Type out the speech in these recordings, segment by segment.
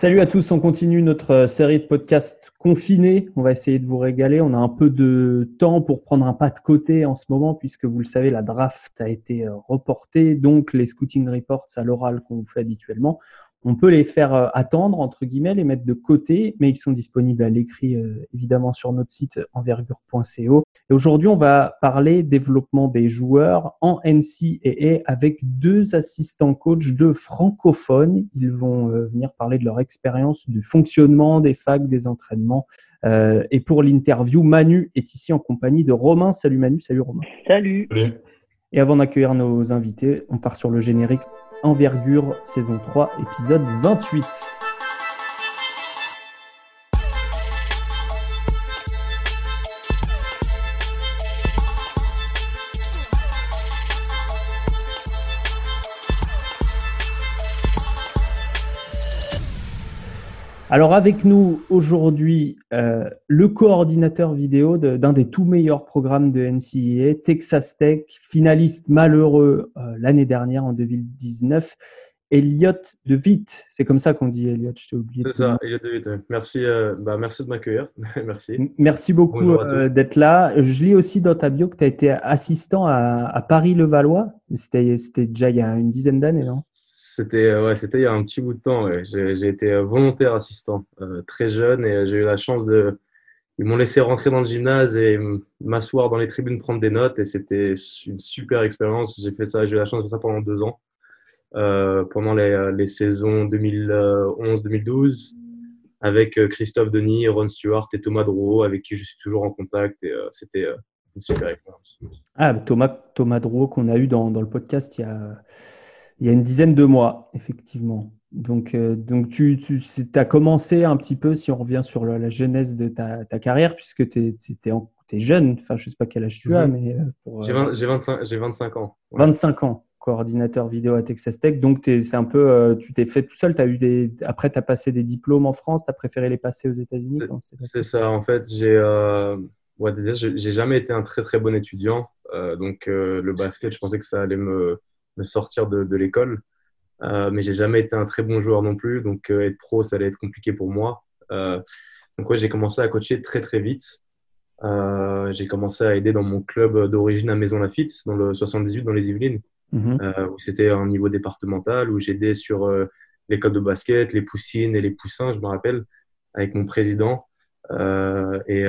Salut à tous, on continue notre euh, série de podcasts confinés. On va essayer de vous régaler. On a un peu de temps pour prendre un pas de côté en ce moment, puisque vous le savez, la draft a été euh, reportée. Donc, les scouting reports à l'oral qu'on vous fait habituellement, on peut les faire euh, attendre, entre guillemets, les mettre de côté, mais ils sont disponibles à l'écrit, euh, évidemment, sur notre site envergure.co. Et aujourd'hui, on va parler développement des joueurs en NCAA avec deux assistants coachs, deux francophones. Ils vont euh, venir parler de leur expérience du fonctionnement des facs, des entraînements. et pour l'interview, Manu est ici en compagnie de Romain. Salut Manu, salut Romain. Salut. Et avant d'accueillir nos invités, on part sur le générique. Envergure, saison 3, épisode 28. Alors avec nous aujourd'hui, euh, le coordinateur vidéo d'un des tout meilleurs programmes de NCAA, Texas Tech, finaliste malheureux euh, l'année dernière en 2019, Elliot De Witt. C'est comme ça qu'on dit Elliot, je t'ai oublié. C'est ça, Elliot De Witt. Merci, euh, bah, merci de m'accueillir. merci. Merci beaucoup d'être là. Je lis aussi dans ta bio que tu as été assistant à, à Paris-Levallois. C'était déjà il y a une dizaine d'années, non? C'était ouais, c'était il y a un petit bout de temps. J'ai été volontaire assistant euh, très jeune et j'ai eu la chance de. Ils m'ont laissé rentrer dans le gymnase et m'asseoir dans les tribunes, prendre des notes et c'était une super expérience. J'ai fait ça, j'ai eu la chance de faire ça pendant deux ans, euh, pendant les, les saisons 2011-2012 avec euh, Christophe Denis, Ron Stewart et Thomas Drouot avec qui je suis toujours en contact et c'était une super expérience. Ah, Thomas, Thomas Drouot qu'on a eu dans, dans le podcast il y a il y a une dizaine de mois, effectivement. Donc, euh, donc tu, tu as commencé un petit peu, si on revient sur la, genèse de ta, ta, carrière, puisque tu es, jeune, enfin je ne sais pas quel âge tu as, mais... Euh, j'ai 25, 25, ans. 25 ans, coordinateur vidéo à Texas Tech. Donc c'est un peu, euh, tu t'es fait tout seul, as eu des, après tu as passé des diplômes en France, tu as préféré les passer aux États-Unis C'est ça, en fait, j'ai ouais, j'ai jamais été un très très bon étudiant. donc le basket, je pensais que ça allait me me sortir de, de l'école. Euh, mais j'ai jamais été un très bon joueur non plus, donc euh, être pro, ça allait être compliqué pour moi. Euh, donc ouais, j'ai commencé à coacher très très vite. j'ai commencé à aider dans mon club d'origine à Maison Lafitte, dans le 78, dans les Yvelines, mhm. où c'était un niveau départemental, où j'aidais sur les codes de basket, les poussines et les poussins, je me rappelle, avec mon président. et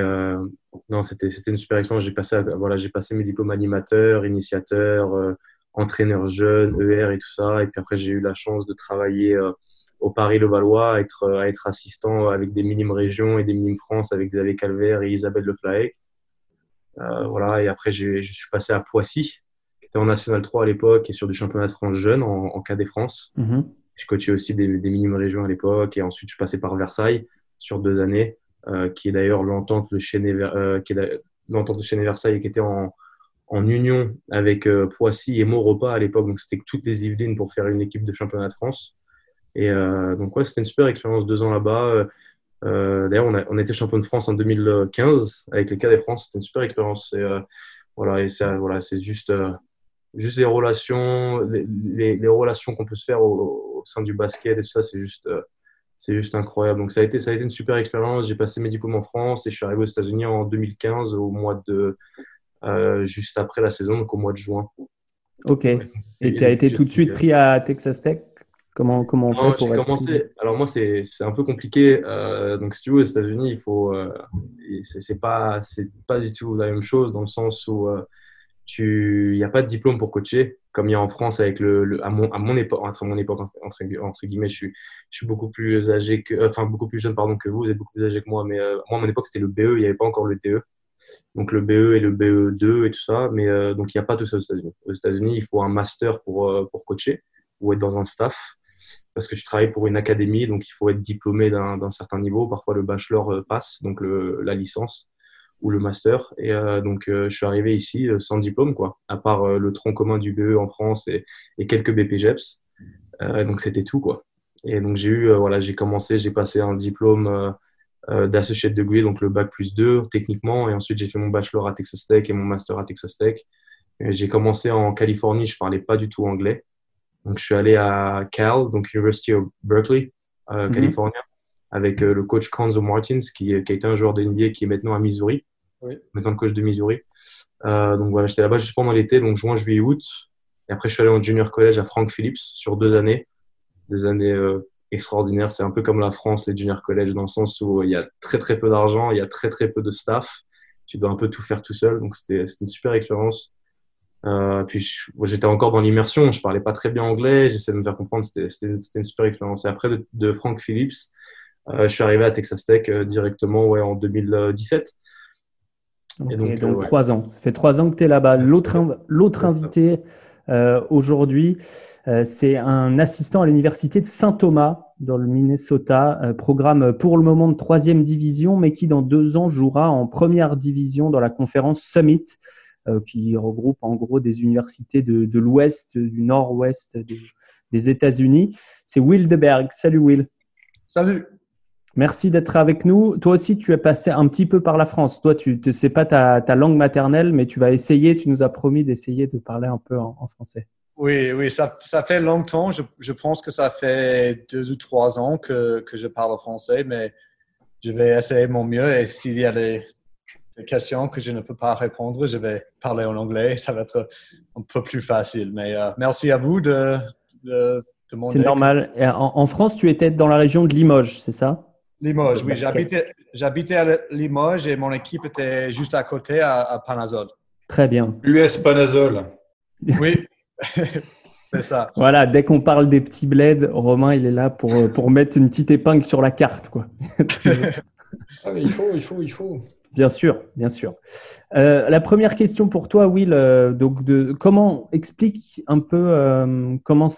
non, c'était une super expérience. J'ai passé, voilà, j'ai passé mes diplômes animateur, initiateur, entraîneur jeune, ER et tout ça. Et puis après, j'ai eu la chance de travailler euh, au Paris-Levallois, être, à être assistant avec des minimes régions et des minimes France avec Xavier Calvaire et Isabelle Le Euh, voilà, et après, je suis passé à Poissy, qui était en National 3 à l'époque et sur du championnat de France jeune en, en KD France. Mm-hmm. Je coachais aussi des, des minimes régions à l'époque et ensuite je suis passé par Versailles sur deux années, euh, qui est d'ailleurs l'entente de chez euh, qui est l'entente de chez Versailles qui était en, en union avec euh, Poissy et Maurepas à l'époque. Donc, c'était toutes les Yvelines pour faire une équipe de championnat de France. Et euh, donc, ouais, c'était une super expérience, deux ans là-bas. Euh, d'ailleurs, on, on était champion de France en 2015 avec les Cadets France. C'était une super expérience. Et, voilà, et ça, voilà, c'est juste, juste les relations, les, relations qu'on peut se faire au, sein du basket et ça, c'est juste, c'est juste incroyable. Donc, ça a, été, ça a été une super expérience. J'ai passé mes diplômes en France et je suis arrivé aux États-Unis en 2015 au mois de juste après la saison, donc au mois de juin. Ok. Et tu as été tout de suite pris à Texas Tech? Comment, comment on fait pour commencé. Alors moi, c'est un peu compliqué. Euh, donc si tu veux, aux États-Unis, il faut. Euh, c'est pas, pas du tout la même chose dans le sens où tu, il n'y a pas de diplôme pour coacher comme il y a en France avec le, à mon, à mon époque, entre mon époque entre, entre guillemets, je suis, je suis beaucoup plus âgé que, enfin beaucoup plus jeune pardon que vous, vous êtes beaucoup plus âgé que moi, mais moi à mon époque c'était le BE, il n'y avait pas encore le DE donc le BE et le BE2 et tout ça. Mais euh, donc il n'y a pas tout ça aux États-Unis. Aux États-Unis, il faut un master pour, euh, pour coacher ou être dans un staff parce que tu travailles pour une académie, donc il faut être diplômé d'un certain niveau. Parfois le bachelor euh, passe, donc la licence ou le master. Et donc je suis arrivé ici sans diplôme, quoi, à part le tronc commun du BE en France et, et quelques BPGEPS. donc c'était tout, quoi. Et donc j'ai eu, voilà, j'ai commencé, j'ai passé un diplôme d'associate degree, donc le bac plus 2 techniquement. Et ensuite, j'ai fait mon bachelor à Texas Tech et mon master à Texas Tech. J'ai commencé en Californie, je parlais pas du tout anglais. Donc, je suis allé à Cal, donc University of Berkeley, euh, mhm. californien, avec le coach Kanzo Martins, qui, qui, a été un joueur de NBA qui est maintenant à Missouri, maintenant le coach de Missouri. donc voilà, j'étais là-bas juste pendant l'été, donc juin, juillet, août. Et après, je suis allé en junior college à Frank Phillips sur deux années, des années extraordinaires. C'est un peu comme la France, les junior college, dans le sens où il y a très très peu d'argent, il y a très très peu de staff. Tu dois un peu tout faire tout seul. Donc c'était une super expérience. Euh, puis j'étais encore dans l'immersion, je parlais pas très bien anglais, j'essayais de me faire comprendre, c'était une super expérience. Et après de, Frank Phillips, euh, je suis arrivé à Texas Tech euh, directement ouais, en 2017. et donc, trois ans. Ça fait trois ans que tu es là-bas. L'autre invité aujourd'hui, c'est un assistant à l'université de Saint-Thomas dans le Minnesota, programme pour le moment de troisième division, mais qui dans deux ans jouera en première division dans la conférence Summit. Euh, qui regroupe en gros des universités de, l'ouest, du nord-ouest des, États-Unis. C'est Will Deberg. Salut Will. Salut. Merci d'être avec nous. Toi aussi, tu es passé un petit peu par la France. Toi, tu ne sais pas ta, langue maternelle, mais tu vas essayer, tu nous as promis d'essayer de parler un peu en, français. Oui, oui, ça, ça fait longtemps. Je, je, pense que ça fait deux ou trois ans que, que, je parle français, mais je vais essayer mon mieux. Et s'il y a des, des questions que je ne peux pas répondre, je vais parler en anglais. Ça va être un peu plus facile. Mais euh, merci à vous de, de, C'est normal. En, France, tu étais dans la région de Limoges, c'est ça? Limoges, oui. J'habitais à Limoges et mon équipe était juste à côté à, Panazol. Très bien. US Panazol. Oui. C'est ça. Voilà, dès qu'on parle des petits bleds, Romain, il est là pour, pour mettre une petite épingle sur la carte. Quoi. ah, mais il faut, il faut, il faut. Bien sûr, bien sûr. Euh, la première question pour toi, Will, euh, donc de, comment explique un peu euh, comment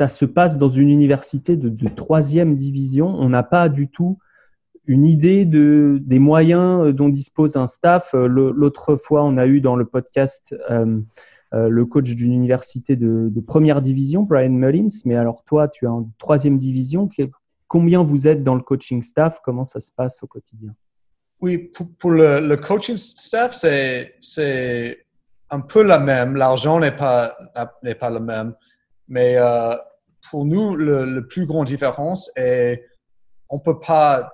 ça se passe dans une université de, troisième division On n'a pas du tout une idée de, des moyens dont dispose un staff. L'autre fois, on a eu dans le podcast le coach d'une université de, première division, Brian Mullins. Mais alors toi, tu es en troisième division. Combien vous êtes dans le coaching staff? Comment ça se passe au quotidien? Oui, pour, le, coaching staff, c'est un peu la même. L'argent n'est pas, pas le même. Mais euh, pour nous, le, plus grand différence est on ne peut pas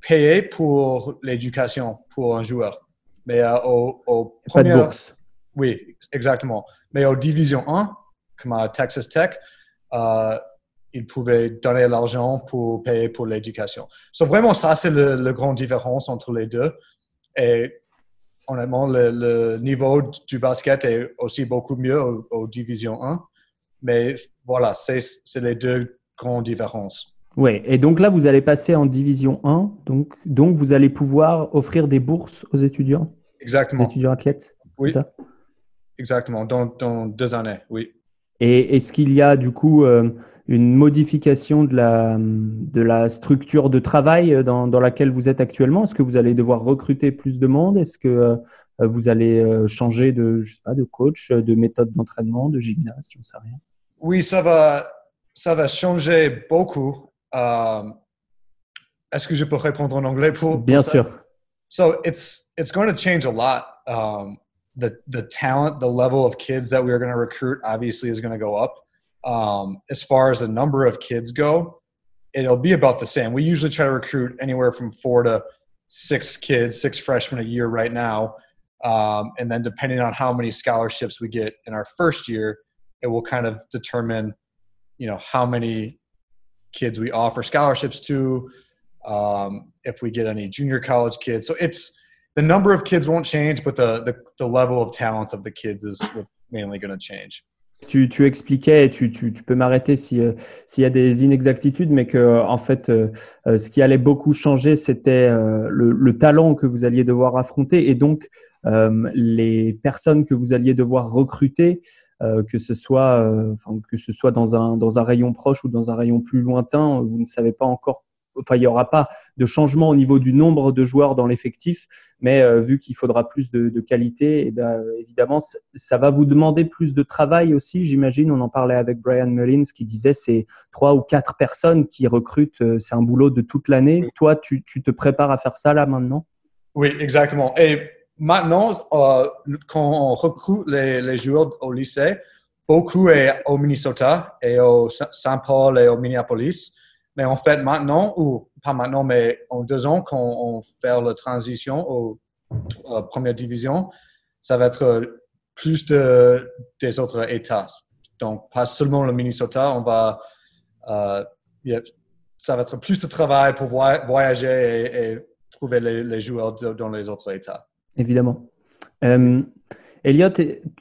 payer pour l'éducation pour un joueur. Mais euh, au, au pas de bourse. Oui, exactement. Mais au Division 1, comme à Texas Tech, euh, ils pouvaient donner l'argent pour payer pour l'éducation. So, vraiment, ça, c'est le, le grande différence entre les deux. Et honnêtement, le, niveau du basket est aussi beaucoup mieux au, Division 1. Mais voilà, c'est les deux grandes différences. Oui, et donc là, vous allez passer en Division 1, donc, donc vous allez pouvoir offrir des bourses aux étudiants? Exactement. Aux étudiants athlètes Oui. Ça? Exactement, dans, dans, deux années, oui. Et est-ce qu'il y a du coup euh, une modification de la, de la structure de travail dans, dans laquelle vous êtes actuellement? Est-ce que vous allez devoir recruter plus de monde? Est-ce que euh, vous allez euh, changer de, je sais pas, de coach, de méthode d'entraînement, de gymnaste Je ne sais rien? Oui, ça va, ça va changer beaucoup. Euh, est-ce que je peux répondre en anglais pour, Bien sûr. So it's it's going to change a lot. Um, the the talent, the level of kids that we are going to recruit, obviously, is going to go up. Um, as far as the number of kids go, it'll be about the same. We usually try to recruit anywhere from four to six kids, six freshmen a year right now. Um, and then depending on how many scholarships we get in our first year, it will kind of determine, you know, how many kids we offer scholarships to, um, if we get any junior college kids. So it's the number of kids won't change, but the the, the level of talent of the kids is mainly going to change. Tu, tu, expliquais, tu, tu, tu peux m'arrêter euh, s'il y a des inexactitudes, mais que en fait, euh, euh, ce qui allait beaucoup changer, c'était le, talent que vous alliez devoir affronter et donc les personnes que vous alliez devoir recruter, que ce soit, enfin, que ce soit dans un, dans un rayon proche ou dans un rayon plus lointain, vous ne savez pas encore enfin, il n'y aura pas de changement au niveau du nombre de joueurs dans l'effectif, mais euh, vu qu'il faudra plus de, qualité, et eh bien, évidemment, ça va vous demander plus de travail aussi, j'imagine. On en parlait avec Brian Mullins qui disait c'est trois ou quatre personnes qui recrutent, euh, c'est un boulot de toute l'année. Toi, tu, te prépares à faire ça là maintenant? Oui, exactement. Et maintenant, euh, quand on recrute les, joueurs au lycée, beaucoup est au Minnesota et au Saint Paul et au Minneapolis. Mais en fait, maintenant, ou pas maintenant, mais en deux ans, quand on fait la transition aux euh, première division, ça va être plus de, des autres États. Donc, pas seulement le Minnesota, on va, euh, ça va être plus de travail pour voyager et, trouver les, joueurs dans les autres États. Évidemment. Euh, Elliot,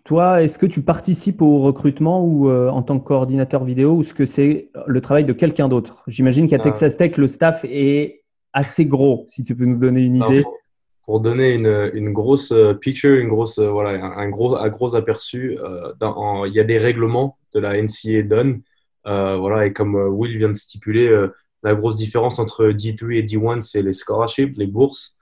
toi, est-ce que tu participes au recrutement ou euh, en tant que coordinateur vidéo ou est-ce que c'est le travail de quelqu'un d'autre? J'imagine qu'à Texas Tech, le staff est assez gros, si tu peux nous donner une idée pour donner une, une, grosse euh, picture, une grosse, voilà, un, gros, un gros aperçu, euh, dans, il y a des règlements de la NCA done. Euh, voilà, et comme Will vient de stipuler, la grosse différence entre D3 et D1, c'est les scholarships, les bourses.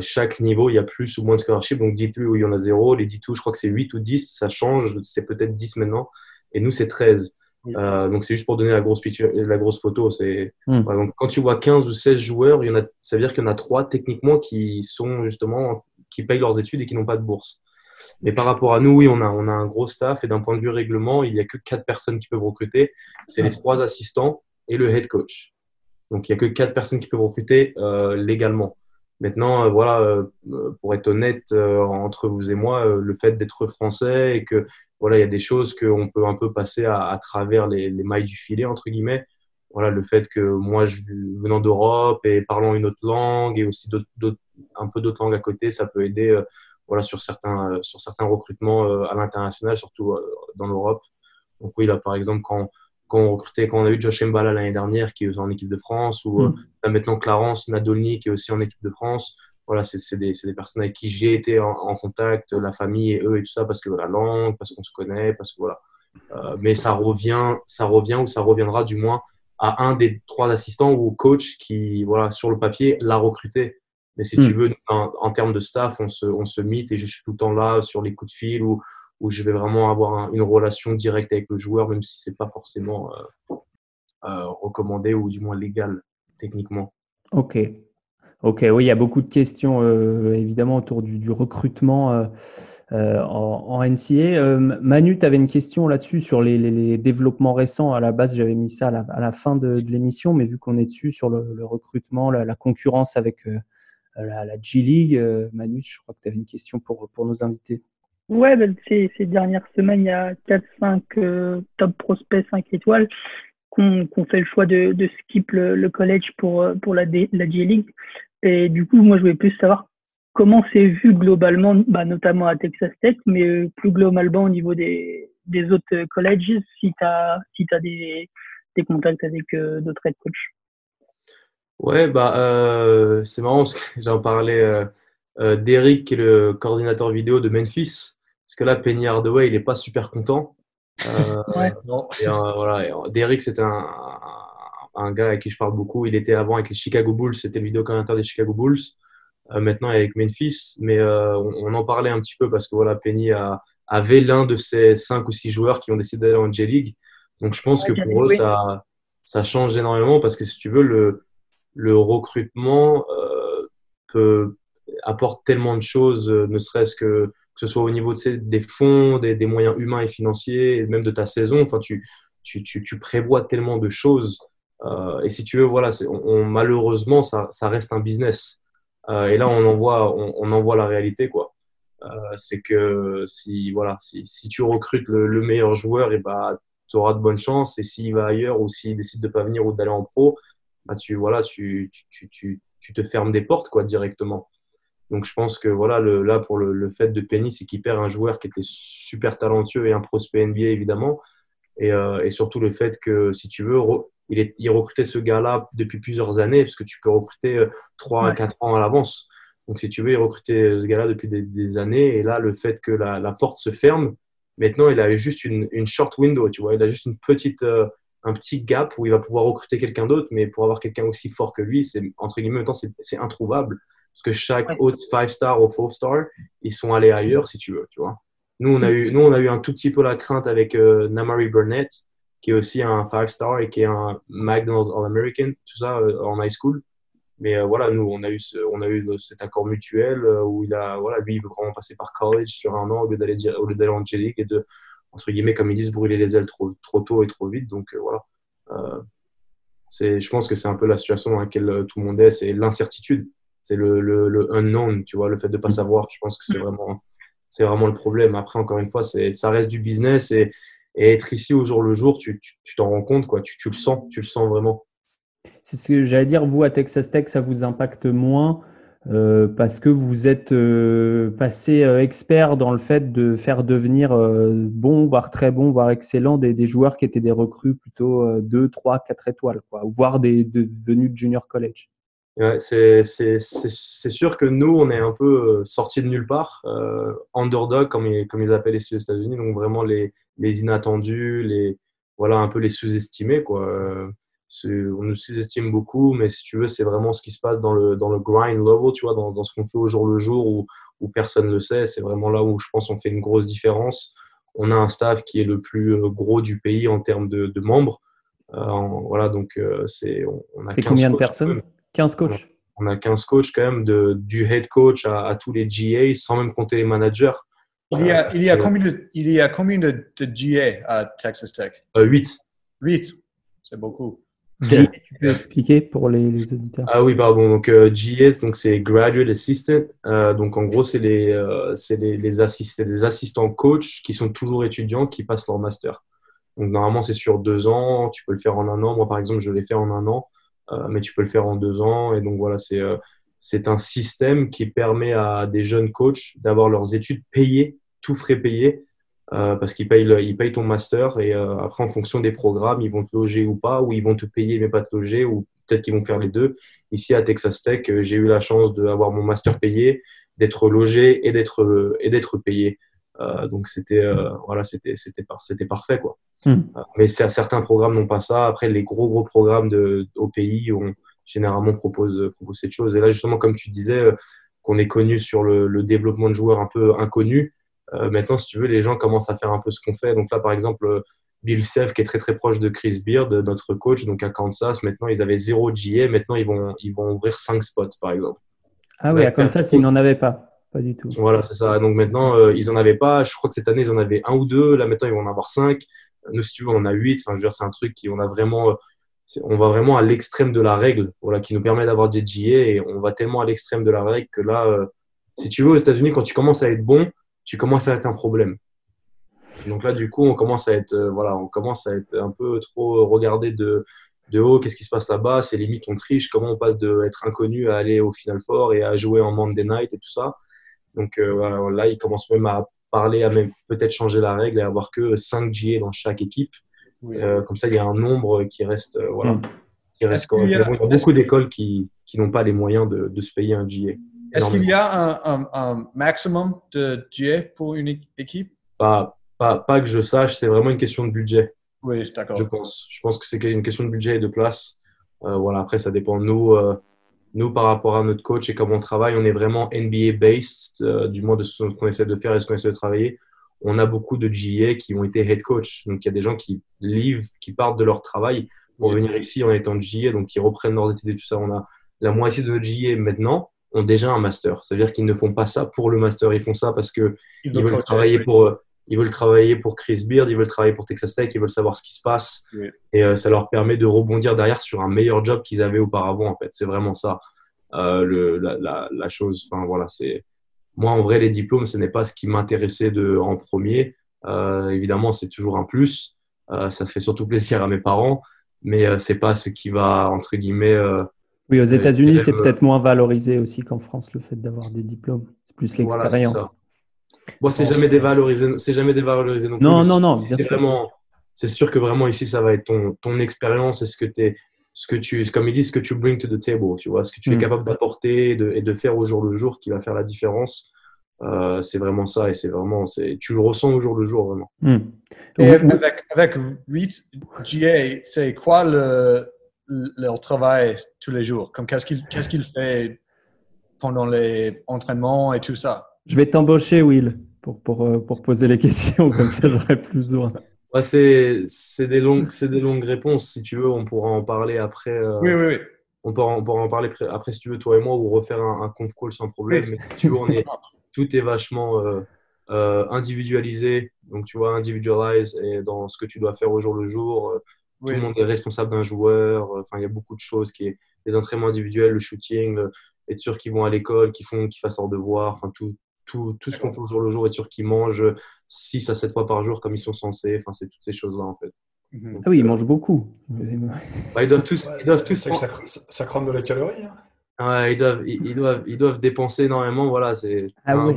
Chaque niveau, il y a plus ou moins de scholarships. Donc D3 où il y en a zéro, les D2, je crois que c'est 8 ou 10, ça change, c'est peut-être 10 maintenant. Et nous, c'est 13. Euh, donc c'est juste pour donner la grosse, picture, la grosse photo. C'est hmm. donc, quand tu vois 15 ou 16 joueurs, il y en a, ça veut dire qu'il y en a 3 techniquement qui sont justement qui payent leurs études et qui n'ont pas de bourse. Mais par rapport à nous, oui, on a, on a un gros staff et d'un point de vue règlement, il n'y a que 4 personnes qui peuvent recruter. C'est les 3 assistants et le head coach. Donc il n'y a que 4 personnes qui peuvent recruter euh, légalement. Maintenant, euh, voilà, euh, pour être honnête entre vous et moi, le fait d'être français et que voilà, il y a des choses qu'on peut un peu passer à, travers les, mailles du filet, entre guillemets. Voilà, le fait que moi, je, venant d'Europe et parlant une autre langue et aussi un peu d'autres langues à côté, ça peut aider euh, voilà, sur, certains, euh, sur certains recrutements euh, à l'international, surtout dans l'Europe. Donc oui, là, par exemple, quand, quand on recrutait, quand on a eu Josh Mbala l'année dernière, qui est en équipe de France, ou mm. maintenant Clarence Nadolny, qui est aussi en équipe de France, voilà, c'est des, des, personnes avec qui j'ai été en, contact, la famille et eux et tout ça, parce que la langue, parce qu'on se connaît, parce que voilà. Euh, mais ça revient, ça revient ou ça reviendra du moins à un des trois assistants ou coach qui, voilà, sur le papier, l'a recruté. Mais si tu hmm. veux, en, termes de staff, on se, on se et je suis tout le temps là sur les coups de fil où, où je vais vraiment avoir une relation directe avec le joueur, même si c'est pas forcément euh, euh, recommandé ou du moins légal techniquement. Ok, Ok, oui, il y a beaucoup de questions euh, évidemment autour du, recrutement en, NCA. Manu, tu avais une question là-dessus sur les, développements récents. À la base, j'avais mis ça à la, fin de, l'émission, mais vu qu'on est dessus sur le, recrutement, la, concurrence avec la, G-League, Manu, je crois que tu avais une question pour nos invités. Ouais, ben, ces, dernières semaines, il y a 4-5 top prospects 5 étoiles qu'on fait le choix de, de skip le, college pour, pour la, la G-League. Et du coup, moi, je voulais plus savoir comment c'est vu globalement, bah, notamment à Texas Tech, mais euh, plus globalement au niveau des, des autres colleges, si tu as, si as des, contacts avec euh, d'autres head coachs. Ouais, bah, euh, c'est marrant parce que j'en parlais euh, euh, d'Eric, qui est le coordinateur vidéo de Memphis. Parce que là, Penny Hardaway, il n'est pas super content. ouais. non. Et, voilà, Derrick, c'est un, un gars avec qui je parle beaucoup. Il était avant avec les Chicago Bulls, c'était le vidéo commentateur des Chicago Bulls. Euh, maintenant avec Memphis, mais euh, on, en parlait un petit peu parce que voilà, Penny a, avait l'un de ces cinq ou six joueurs qui ont décidé d'aller en J-League. Donc je pense que pour eux, ça, ça change énormément parce que si tu veux, le, le recrutement euh, peut, apporte tellement de choses, ne serait-ce que, que ce soit au niveau de, des fonds, des, des, moyens humains et financiers, même de ta saison. Enfin, tu, prévois tellement de choses euh, et si tu veux, voilà, malheureusement, ça, reste un business. Euh, et là, on en voit, on, en voit la réalité, quoi. Euh, c'est que si, voilà, si, tu recrutes le, meilleur joueur, et bah, tu auras de bonnes chances. Et s'il va ailleurs ou s'il décide de pas venir ou d'aller en pro, bah, tu, voilà, tu, te fermes des portes quoi, directement. Donc je pense que voilà, le, là, pour le, le fait de Penny, c'est qu'il perd un joueur qui était super talentueux et un prospect NBA, évidemment. Et, et surtout le fait que, si tu veux, il, est, il recrutait ce gars-là depuis plusieurs années, parce que tu peux recruter 3 euh, à 4 ans à l'avance. Donc, si tu veux, il recrutait ce gars-là depuis des, années. Et là, le fait que la, porte se ferme, maintenant, il a juste une, short window, tu vois. Il a juste une petite, euh, un petit gap où il va pouvoir recruter quelqu'un d'autre. Mais pour avoir quelqu'un aussi fort que lui, c'est, entre guillemets, c'est introuvable. Parce que chaque autre 5-star ou 4-star, ils sont allés ailleurs, si tu veux, tu vois. Nous, on a eu, nous, on a eu un tout petit peu la crainte avec euh, Namari Burnett qui est aussi un five-star et qui est un McDonald's All-American, tout ça euh, en high school. Mais euh, voilà, nous, on a eu, ce, on a eu cet accord mutuel euh, où il a, voilà, lui, il veut vraiment passer par college sur un an au lieu d'aller, au lieu d'aller en J-League et de, entre guillemets, comme ils disent, brûler les ailes trop, trop tôt et trop vite. Donc voilà. c'est, je pense que c'est un peu la situation dans laquelle tout le monde est, c'est l'incertitude, c'est le, le, le, unknown, tu vois, le fait de ne pas savoir. Je pense que c'est vraiment, c'est vraiment le problème. Après, encore une fois, c'est, ça reste du business et, être ici au jour le jour, tu, tu, t'en rends compte, quoi. Tu, tu, le sens, tu le sens vraiment. C'est ce que j'allais dire, vous à Texas Tech, ça vous impacte moins euh, parce que vous êtes euh, passé euh, expert dans le fait de faire devenir bon, voire très bon, voire excellent des, des, joueurs qui étaient des recrues plutôt 2, 3, 4 étoiles, quoi, voire des, venus de junior college. Ouais, c'est sûr que nous, on est un peu sortis de nulle part, underdog, comme ils, comme ils appellent ici aux États-Unis, donc vraiment les, les inattendus, les, voilà, un peu les sous-estimés. Quoi on nous sous-estime beaucoup, mais si tu veux, c'est vraiment ce qui se passe dans le, dans le grind level, tu vois, dans, dans ce qu'on fait au jour le jour où, où personne ne le sait. C'est vraiment là où je pense qu'on fait une grosse différence. On a un staff qui est le plus euh, gros du pays en termes de, de membres. Euh, voilà, donc euh, c'est, on, a 15 combien de personnes? 15 coachs on a, 15 coachs quand même, de, du head coach à, à, tous les GA, sans même compter les managers. Il y a, il y a, combien, de, il y a combien de, de GA à Texas Tech? 8. 8, c'est beaucoup tu peux expliquer pour les, auditeurs? Ah oui, pardon. Donc, euh, GS, donc c'est Graduate Assistant. Euh, donc, en gros, c'est les, euh, les, les assistants coach qui sont toujours étudiants qui passent leur master. Donc, normalement, c'est sur deux ans. Tu peux le faire en un an. Moi, par exemple, je l'ai fait en un an, mais tu peux le faire en deux ans. Et donc, voilà, c'est c'est un système qui permet à des jeunes coachs d'avoir leurs études payées, tout frais payés, euh, parce qu'ils payent, payent ton master et euh, après, en fonction des programmes, ils vont te loger ou pas, ou ils vont te payer mais pas te loger, ou peut-être qu'ils vont faire les deux. Ici, à Texas Tech, euh, j'ai eu la chance d'avoir mon master payé, d'être logé et d'être et d'être payé. Donc, c'était voilà, c'était c'était parfait. Quoi. Hmm. mais certains programmes n'ont pas ça. Après, les gros, gros programmes de, au pays ont, généralement proposent, proposent cette chose. Et là, justement, comme tu disais, qu'on est connu sur le, le développement de joueurs un peu inconnus. Euh, maintenant, si tu veux, les gens commencent à faire un peu ce qu'on fait. Donc là, par exemple, euh, Bill Self, qui est très très proche de Chris Beard, notre coach, donc à Kansas, maintenant ils avaient zéro GA, maintenant ils vont, ils vont ouvrir cinq spots, par exemple. Ah oui, à Kansas, ils n'en avaient pas. Pas du tout. Voilà, c'est ça. Donc maintenant, euh, ils n'en avaient pas. Je crois que cette année, ils en avaient un ou deux. Là, maintenant, ils vont en avoir cinq. Nous, si tu veux, on en a huit. Enfin, je veux dire, c'est un truc qui, on a vraiment, on va vraiment à l'extrême de la règle, voilà, qui nous permet d'avoir des GA et on va tellement à l'extrême de la règle que là, si tu veux, aux États-Unis, quand tu commences à être bon, tu commences à être un problème. Donc là, du coup, on commence à être, euh, voilà, on commence à être un peu trop regardé de, de haut. Qu'est-ce qui se passe là-bas? C'est limite, on triche. Comment on passe d'être inconnu à aller au Final Four et à jouer en Monday Night et tout ça? Donc euh, là, il commence même à parler, à même peut-être changer la règle et avoir que 5 GA dans chaque équipe. Euh, comme ça, il y a un nombre qui reste, voilà, mm. qui reste. Il y a, beaucoup d'écoles qui, qui n'ont pas les moyens de, de se payer un GA. Est-ce qu'il y a un, maximum de GA pour une équipe? Pas, pas, pas, que je sache, c'est vraiment une question de budget. Oui, d'accord. Je pense. Je pense que c'est une question de budget et de place. Euh, voilà, après, ça dépend de nous. Nous, par rapport à notre coach et comment on travaille, on est vraiment NBA-based, euh, du moins de ce qu'on essaie de faire et ce qu'on essaie de travailler. On a beaucoup de GA qui ont été head coach. Donc, il y a des gens qui livrent, qui partent de leur travail pour venir ici en étant GA, donc qui reprennent leurs études et tout ça. On a la moitié de GA maintenant ont déjà un master. C'est-à-dire qu'ils ne font pas ça pour le master, ils font ça parce que ils, veulent travailler pour euh, ils veulent travailler pour Chris Beard, ils veulent travailler pour Texas Tech, ils veulent savoir ce qui se passe et euh, ça leur permet de rebondir derrière sur un meilleur job qu'ils avaient auparavant en fait. C'est vraiment ça euh, le, la, la, chose. Enfin voilà, c'est moi en vrai les diplômes ce n'est pas ce qui m'intéressait de en premier. évidemment c'est toujours un plus. ça fait surtout plaisir à mes parents, mais c'est pas ce qui va entre guillemets oui, aux États-Unis, c'est peut-être moins valorisé aussi qu'en France, le fait d'avoir des diplômes. C'est plus l'expérience. Voilà, bon, c'est jamais dévalorisé, c'est jamais dévalorisé non plus. Non, non, non, bien sûr. Vraiment, c'est sûr que vraiment ici, ça va être ton, ton expérience et ce que tu ce que tu, comme ils disent, ce que tu bring to the table, tu vois, ce que tu es mm. capable d'apporter et de, et de, faire au jour le jour qui va faire la différence. Euh, c'est vraiment ça et c'est vraiment, c'est, tu le ressens au jour le jour vraiment. Mm. Et avec, avec 8 GA, c'est quoi le, leur travail tous les jours? Comme qu'est-ce qu'il qu'est-ce qu'il fait pendant les entraînements et tout ça? Je vais t'embaucher, Will, pour, pour, euh, pour poser les questions, comme ça j'aurai plus besoin. Ouais, c'est, c'est, des longues, c'est des longues réponses. Si tu veux, on pourra en parler après. Euh, oui, oui, oui. On pourra, on pourra en parler après, si tu veux, toi et moi, ou refaire un, un conf call sans problème. Mais tu veux, on est, tout est vachement euh, individualisé. Donc, tu vois, individualize et dans ce que tu dois faire au jour le jour tout le monde est responsable d'un joueur. Enfin, il y a beaucoup de choses qui est les entraînements individuels, le shooting, être sûr qu'ils vont à l'école, qu'ils font, qu'ils fassent leurs devoirs. Enfin, tout, tout, tout ce qu'on fait au jour le jour, être sûr qu'ils mangent 6 à 7 fois par jour comme ils sont censés. Enfin, c'est toutes ces choses-là en fait. Mhm. Ah oui, ils mangent beaucoup. Bah, ils doivent tous. ils doivent tous ça, ça, crame de la calorie. Hein. Ouais, ils doivent, ils, doivent, ils doivent dépenser énormément. Voilà, c'est ah ouais,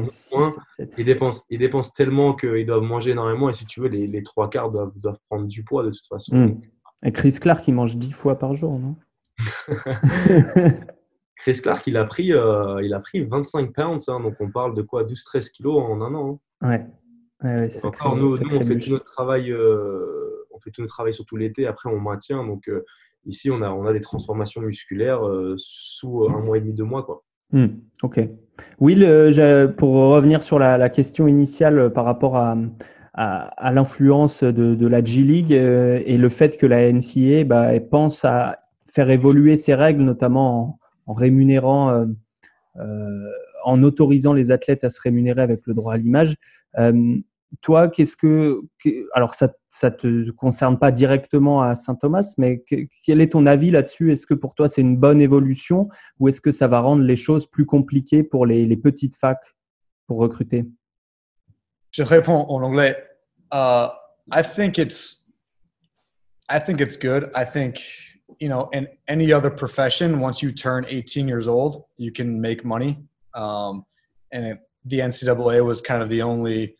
ils, dépensent, ils dépensent tellement qu'ils doivent manger énormément. Et si tu veux, les, les trois quarts doivent, doivent prendre du poids de toute façon. Hmm. Et Chris Clark, il mange 10 fois par jour, non? Chris Clark, il a pris, euh, il a pris 25 pounds. Hein, donc on parle de quoi 12-13 kilos en un an. Hein. Ouais. ouais, encore, nous, nous on fait tout notre travail. Euh, on fait tout notre travail surtout l'été. Après, on maintient. Donc. Euh, Ici, on a, on a des transformations musculaires sous un mois et demi, deux mois. Quoi. Hmm, ok. Will, pour revenir sur la, question initiale par rapport à, à, l'influence de, la G-League et le fait que la NCA bah, pense à faire évoluer ses règles, notamment en, rémunérant, en autorisant les athlètes à se rémunérer avec le droit à l'image toi, qu'est-ce que, alors ça, ça te concerne pas directement à Saint-Thomas, mais quel est ton avis là-dessus? Est-ce que pour toi c'est une bonne évolution ou est-ce que ça va rendre les choses plus compliquées pour les, les petites facs pour recruter? Je réponds en anglais. Uh, I think it's, I think it's good. I think you know, in any other profession, once you turn 18 years old, you can make money. Um, and it, the NCAA was kind of the only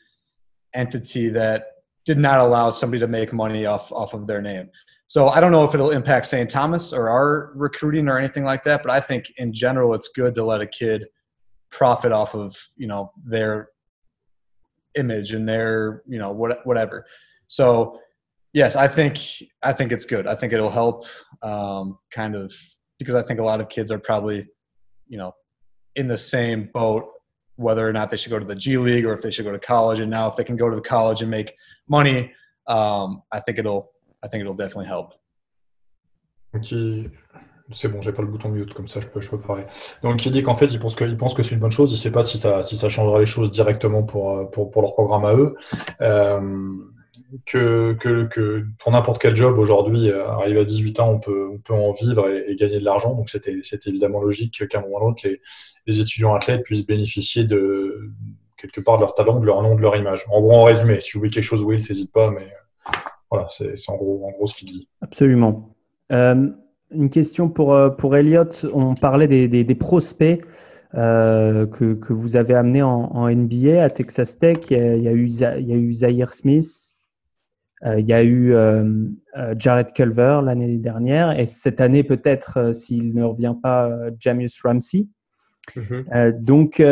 entity that did not allow somebody to make money off off of their name. So I don't know if it'll impact St. Thomas or our recruiting or anything like that, but I think in general it's good to let a kid profit off of you know their image and their you know what, whatever. So yes, I think I think it's good. I think it'll help um, kind of because I think a lot of kids are probably you know in the same boat whether or not they should go to the G League or if they should go to college. And now, if they can go to the college and make money, um, I think it'll, I think it'll definitely help. Donc, c'est bon, j'ai pas le bouton mute, comme ça je peux, je peux parler. Donc, il dit qu'en fait, il pense que, pense que c'est une bonne chose. Il sait pas si ça, si ça changera les choses directement pour, pour, pour leur programme à eux. Euh, que, pour n'importe quel job aujourd'hui, euh, arrivé à 18 ans, on peut, on peut en vivre et, gagner de l'argent. Donc c'était évidemment logique qu'à un moment ou à l'autre, les, les, étudiants athlètes puissent bénéficier de quelque part de leur talent, de leur nom, de leur image. En gros, en résumé, si vous voulez quelque chose, Will, n'hésite pas, mais euh, voilà, c'est en gros, en gros ce qu'il dit. Absolument. Euh, une question pour, pour Elliot. On parlait des, des, prospects. Que, que, vous avez amenés en, NBA à Texas Tech. Il y a, il y a eu, il y a eu Zaire Smith, il y a eu euh, euh, Jared Culver l'année dernière et cette année peut-être, s'il ne revient pas, Jamius Ramsey. Mm-hmm. donc,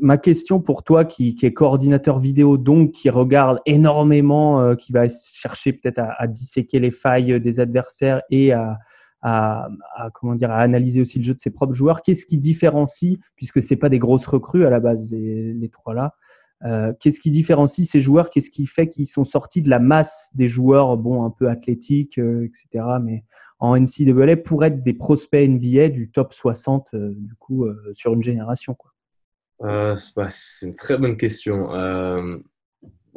ma question pour toi, qui, est coordinateur vidéo, donc qui regarde énormément, qui va chercher peut-être à, disséquer les failles des adversaires et à, comment dire, à analyser aussi le jeu de ses propres joueurs, qu'est-ce qui différencie, puisque c'est pas des grosses recrues à la base, les trois là, euh, qu'est-ce qui différencie ces joueurs? Qu'est-ce qui fait qu'ils sont sortis de la masse des joueurs, bon, un peu athlétiques, euh, etc., mais en NCAA pour être des prospects NBA du top 60, euh, du coup, sur une génération c'est une très bonne question.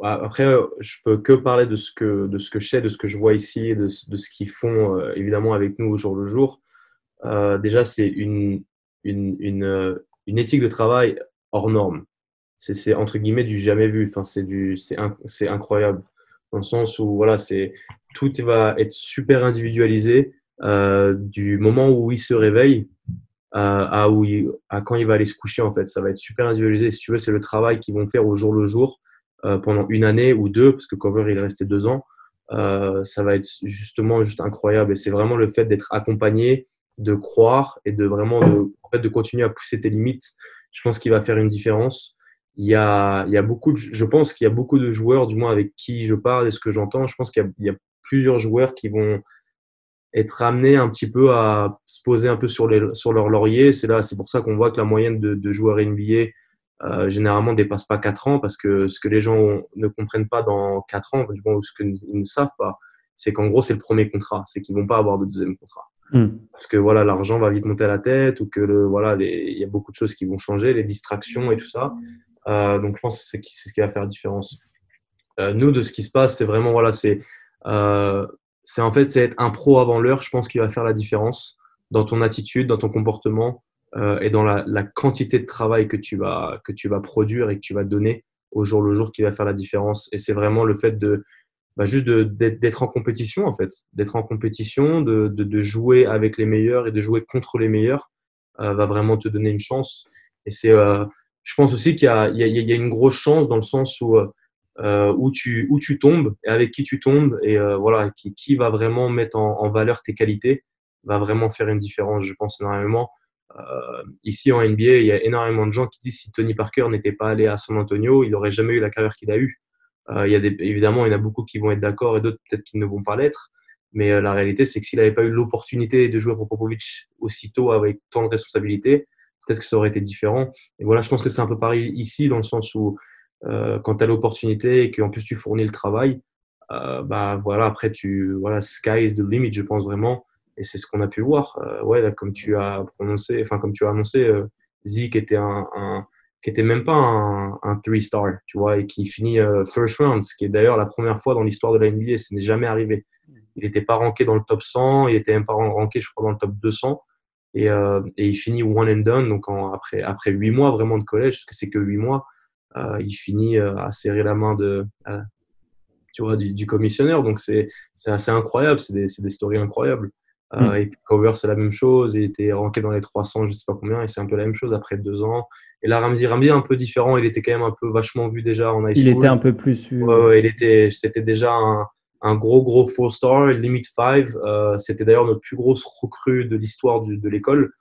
Après, je peux que parler de ce que, de ce que je sais, de ce que je vois ici, de, de ce qu'ils font évidemment avec nous au jour le jour. déjà, c'est une, une, une, une éthique de travail hors norme c'est entre guillemets du jamais vu. Enfin, c'est du, c'est incroyable dans le sens où voilà, c'est tout va être super individualisé euh, du moment où il se réveille à, où à quand il va aller se coucher en fait. Ça va être super individualisé. Si tu veux, c'est le travail qu'ils vont faire au jour le jour euh, pendant une année ou deux, parce que Cover il est resté deux ans. Euh, ça va être justement juste incroyable et c'est vraiment le fait d'être accompagné, de croire et de vraiment de, de continuer à pousser tes limites. Je pense qu'il va faire une différence il y a, il y a beaucoup de, je pense qu'il y a beaucoup de joueurs, du moins avec qui je parle et ce que j'entends, je pense qu'il y, y, a plusieurs joueurs qui vont être amenés un petit peu à se poser un peu sur, les, sur leur laurier. C'est là, c'est pour ça qu'on voit que la moyenne de, de joueurs NBA euh, généralement dépasse pas 4 ans parce que ce que les gens ne comprennent pas dans 4 ans, du moins ou ce qu'ils ne savent pas, c'est qu'en gros c'est le premier contrat, c'est qu'ils vont pas avoir de deuxième contrat. Hmm. Parce que voilà, l'argent va vite monter à la tête ou que le, voilà, il y a beaucoup de choses qui vont changer, les distractions et tout ça. Euh, donc je pense que c'est ce qui va faire la différence. Euh, nous, de ce qui se passe, c'est vraiment voilà, c'est euh, c'est en fait c'est être un pro avant l'heure, je pense, qui va faire la différence dans ton attitude, dans ton comportement euh, et dans la, la, quantité de travail que tu vas que tu vas produire et que tu vas donner au jour le jour qui va faire la différence. Et c'est vraiment le fait de bah, juste d'être en compétition en fait, d'être en compétition, de, de, de, jouer avec les meilleurs et de jouer contre les meilleurs euh, va vraiment te donner une chance. Et c'est, euh, je pense aussi qu'il y, a, une grosse chance dans le sens où euh, où tu où tu tombes et avec qui tu tombes et euh, voilà qui, qui va vraiment mettre en, valeur tes qualités va vraiment faire une différence. Je pense énormément. Euh, ici en NBA, il y a énormément de gens qui disent si Tony Parker n'était pas allé à San Antonio, il n'aurait jamais eu la carrière qu'il a eue. Euh, il y a évidemment, il y en a beaucoup qui vont être d'accord et d'autres peut-être qui ne vont pas l'être. Mais euh, la réalité, c'est que s'il n'avait pas eu l'opportunité de jouer pour Popovic aussitôt avec tant de responsabilités, peut-être que ça aurait été différent. Et voilà, je pense que c'est un peu pareil ici, dans le sens où euh, quand tu as l'opportunité et qu'en plus tu fournis le travail, euh, bah voilà, après tu, voilà, sky is the limit, je pense vraiment. Et c'est ce qu'on a pu voir. Euh, ouais, comme tu as prononcé, enfin comme tu as annoncé, Zeke était un, qui était même pas un, un three star, tu vois, et qui finit first round, ce qui est d'ailleurs la première fois dans l'histoire de la NBA, ce n'est jamais arrivé. Il n'était pas ranké dans le top 100, il était même pas ranké, je crois, dans le top 200, et, euh, et il finit one and done, donc en, après après huit mois vraiment de collège, parce que c'est que huit mois, euh, il finit euh, à serrer la main de, euh, tu vois, du, du commissionnaire, donc c'est c'est assez incroyable, c'est des c'est des stories incroyables. Euh, et Cover, c'est la même chose. Il était ranké dans les 300, je sais pas combien, et c'est un peu la même chose après deux ans. Et là, Ramsey, Ramsey un peu différent. Il était quand même un peu vachement vu déjà en high school. Il était un peu plus vu. Ouais, ouais, il était, c'était déjà un, un, gros, gros four star, limit five. Euh, c'était d'ailleurs notre plus grosse recrue de l'histoire de l'école.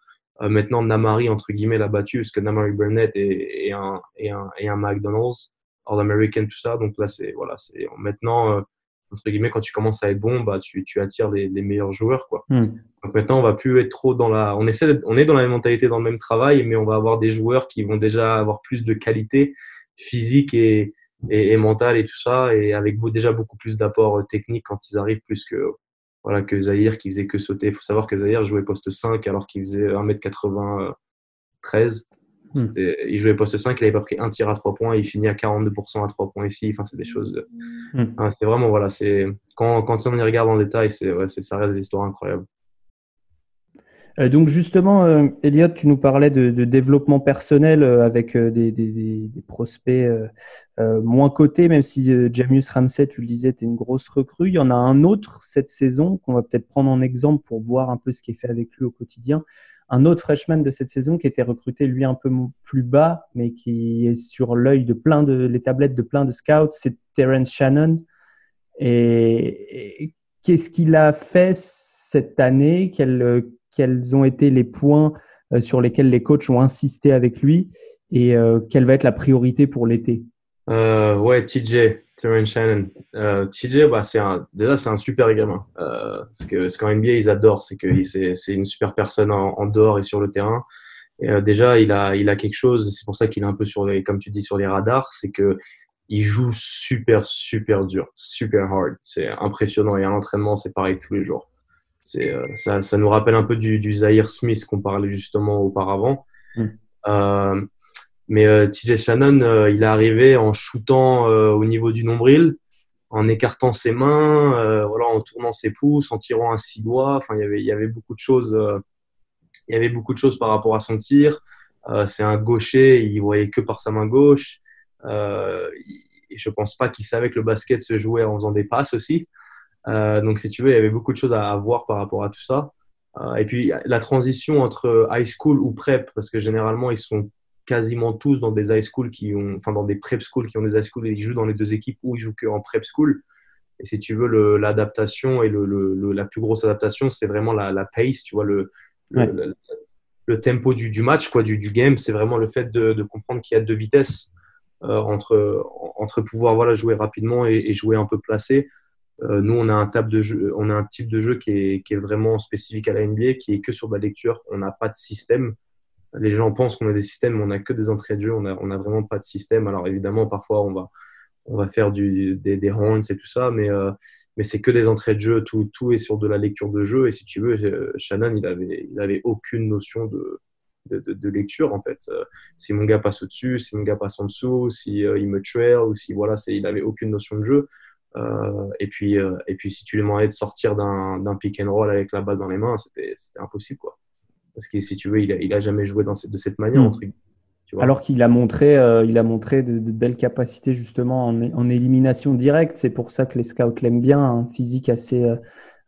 Euh, maintenant, Namari, entre guillemets, l'a battu, parce que Namari Burnett est, est, un, est, un, est un McDonald's, All-American, tout ça. Donc là, c'est, voilà, c'est maintenant, entre guillemets, quand tu commences à être bon, bah, tu, tu attires les, les, meilleurs joueurs. Quoi. Mm. Donc maintenant, on va plus être trop dans la. On, essaie on est dans la même mentalité, dans le même travail, mais on va avoir des joueurs qui vont déjà avoir plus de qualité physique et, et, et mentale et tout ça, et avec déjà beaucoup plus d'apports techniques quand ils arrivent, plus que, voilà, que Zahir qui faisait que sauter. Il faut savoir que Zahir jouait poste 5 alors qu'il faisait 1m93. Hmm. Il jouait poste 5, il n'avait pas pris un tir à 3 points, il finit à 42% à 3 points ici. Enfin, c'est des choses. Mm. Enfin, c'est vraiment, voilà, c'est quand, quand on y regarde en détail, c'est, ouais, ça reste des histoires incroyables. Euh, donc justement, euh, Elliot, tu nous parlais de, de développement personnel euh, avec des, des, des, prospects moins cotés, même si Jamius Ramsey, tu le disais, tu une grosse recrue. Il y en a un autre cette saison qu'on va peut-être prendre en exemple pour voir un peu ce qui est fait avec lui au quotidien un autre freshman de cette saison qui était recruté lui un peu plus bas, mais qui est sur l'œil de plein de les tablettes de plein de scouts, c'est Terence Shannon. Et, qu'est-ce qu'il a fait cette année? Quels, quels, ont été les points euh, sur lesquels les coachs ont insisté avec lui et euh, quelle va être la priorité pour l'été? Euh, Ouais, TJ, Terence Shannon. Euh, TJ, bah, c'est déjà, c'est un super gamin. Ce que, ce qu'en NBA, ils adorent, c'est que c'est, une super personne en, dehors et sur le terrain. Déjà, il a, il a quelque chose, c'est pour ça qu'il est un peu sur les, comme tu dis, sur les radars, c'est que il joue super, super dur, super hard. C'est impressionnant. Et à l'entraînement, c'est pareil tous les jours. Euh, ça, ça nous rappelle un peu du, du Zaire Smith qu'on parlait justement auparavant. Mm. Euh, mais euh, TJ Shannon, euh, il est arrivé en shootant au niveau du nombril, en écartant ses mains, voilà, en tournant ses pouces, en tirant un six doigts. Enfin, il y avait, il y avait beaucoup de choses. Il y avait beaucoup de choses par rapport à son tir. c'est un gaucher, il voyait que par sa main gauche. et je pense pas qu'il savait que le basket se jouait en faisant des passes aussi. Donc, si tu veux, il y avait beaucoup de choses à, à voir par rapport à tout ça. et puis, la transition entre high school ou prep, parce que généralement, ils sont quasiment tous dans des high school qui ont, enfin dans des prep schools qui ont des high school et ils jouent dans les deux équipes ou ils jouent qu'en prep school. Et si tu veux, l'adaptation et le, le, la plus grosse adaptation, c'est vraiment la, la, pace, tu vois, le, ouais. le, le, tempo du, du, match, quoi, du, du game. C'est vraiment le fait de, de comprendre qu'il y a deux vitesses euh, entre, entre pouvoir voilà, jouer rapidement et, et jouer un peu placé. Euh, nous, on a un, type de jeu, qui est, vraiment spécifique à la NBA, qui est que sur de la lecture. On n'a pas de système les gens pensent qu'on a des systèmes, mais on n'a que des entrées de jeu, on n'a vraiment pas de système. Alors évidemment, parfois, on va, faire des, des horns et tout ça, mais, euh, mais c'est que des entrées de jeu, tout, tout est sur de la lecture de jeu. Et si tu veux, euh, Shannon, il avait, il avait aucune notion de, lecture, en fait. Si mon gars passe au-dessus, si mon gars passe en dessous, si il me trail, ou si voilà, il avait aucune notion de jeu. Et, puis, et puis, si tu lui demandais de sortir d'un pick and roll avec la balle dans les mains, c'était impossible. Quoi. Parce que si tu veux, il n'a il a jamais joué dans cette, de cette manière. Hmm. Alors qu'il a montré, il a montré de, belles capacités justement en, en élimination directe. C'est pour ça que les scouts l'aiment bien, un physique assez,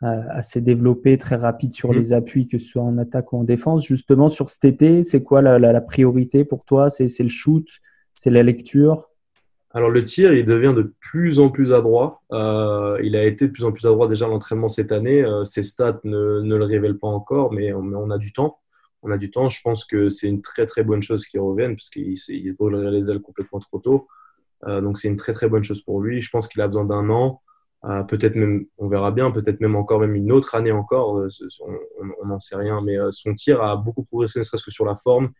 assez développé, très rapide sur mm. les appuis, que ce soit en attaque ou en défense. Justement, sur cet été, c'est quoi la, priorité pour toi? C'est le shoot? C'est la lecture? Alors le tir, il devient de plus en plus adroit. Euh, il a été de plus en plus adroit déjà l'entraînement cette année. Euh, ses stats ne, le révèlent pas encore, mais on, a du temps. On a du temps. Je pense que c'est une très très bonne chose qu'il revienne parce qu'il se brûlerait les ailes complètement trop tôt. Euh, donc c'est une très très bonne chose pour lui. Je pense qu'il a besoin d'un an. Peut-être même, on verra bien, peut-être même encore même une autre année encore, on n'en sait rien, mais son tir a beaucoup progressé, ne serait-ce que sur la forme.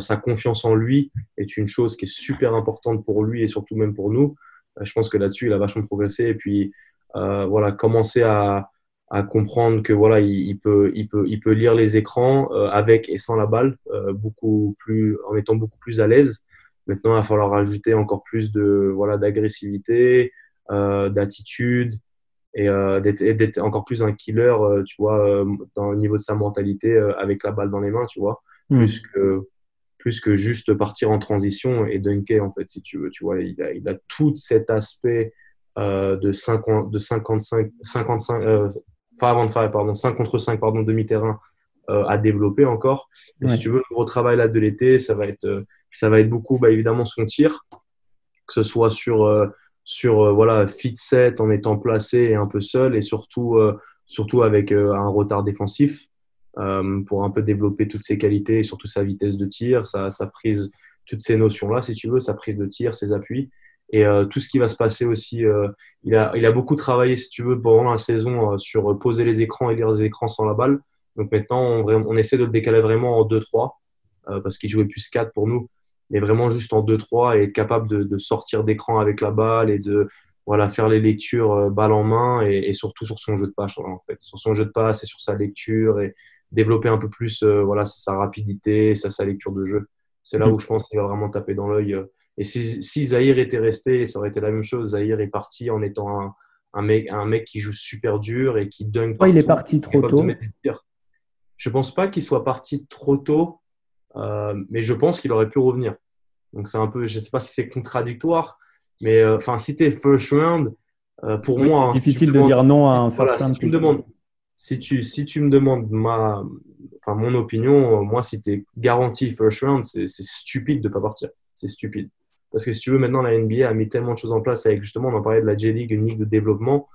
Sa confiance en lui est une chose qui est super importante pour lui et surtout même pour nous. je pense que là-dessus, il a vachement progressé. Et puis, voilà, commencer à, à, comprendre que voilà, il, peut, il, peut, il peut lire les écrans avec et sans la balle, beaucoup plus, en étant beaucoup plus à l'aise. Maintenant, il va falloir rajouter encore plus de voilà d'agressivité, euh, d'attitude et euh, d'être encore plus un killer, euh, tu vois, dans le niveau de sa mentalité avec la balle dans les mains, tu vois, hmm. plus que plus que juste partir en transition et dunker en fait si tu veux. Tu vois il a, il a tout cet aspect de 50 de 55 55 euh, de pardon 5 contre 5 pardon demi-terrain à développer encore. Et si tu veux le gros travail là de l'été ça va être ça va être beaucoup bah, évidemment son tir. Que ce soit sur sur euh, voilà fit set en étant placé et un peu seul et surtout euh, surtout avec euh, un retard défensif pour un peu développer toutes ses qualités et surtout sa vitesse de tir, sa, sa prise, toutes ces notions-là, si tu veux, sa prise de tir, ses appuis. Et tout ce qui va se passer aussi, il, a, il a beaucoup travaillé, si tu veux, pendant la saison sur poser les écrans et lire les écrans sans la balle. Donc maintenant, on, on essaie de le décaler vraiment en 2-3 parce qu'il jouait plus 4 pour nous mais vraiment juste en 2-3 et être capable de, de sortir d'écran avec la balle et de voilà, faire les lectures euh, balle en main et, et, surtout sur son jeu de passe en fait. Sur son jeu de passe et sur sa lecture et développer un peu plus euh, voilà, sa, rapidité, sa, sa lecture de jeu. C'est là mm. où je pense qu'il va vraiment taper dans l'œil. Euh. Et si, si Zahir était resté, ça aurait été la même chose. Zahir est parti en étant un, un, mec, un mec qui joue super dur et qui dunk. il est parti trop tôt. Je pense pas qu'il soit parti trop tôt euh, mais je pense qu'il aurait pu revenir. Donc c'est un peu, je ne sais pas si c'est contradictoire, mais euh, enfin, si tu es first round, euh, pour moi. C'est difficile de dire non à un first round. Si tu, me demandes, si, tu, si tu me demandes ma, enfin, mon opinion, moi, si tu es garanti first round, c'est stupide de ne pas partir. C'est stupide. Parce que si tu veux, maintenant, la NBA a mis tellement de choses en place avec justement, on en parlait de la J-League, une ligue de développement.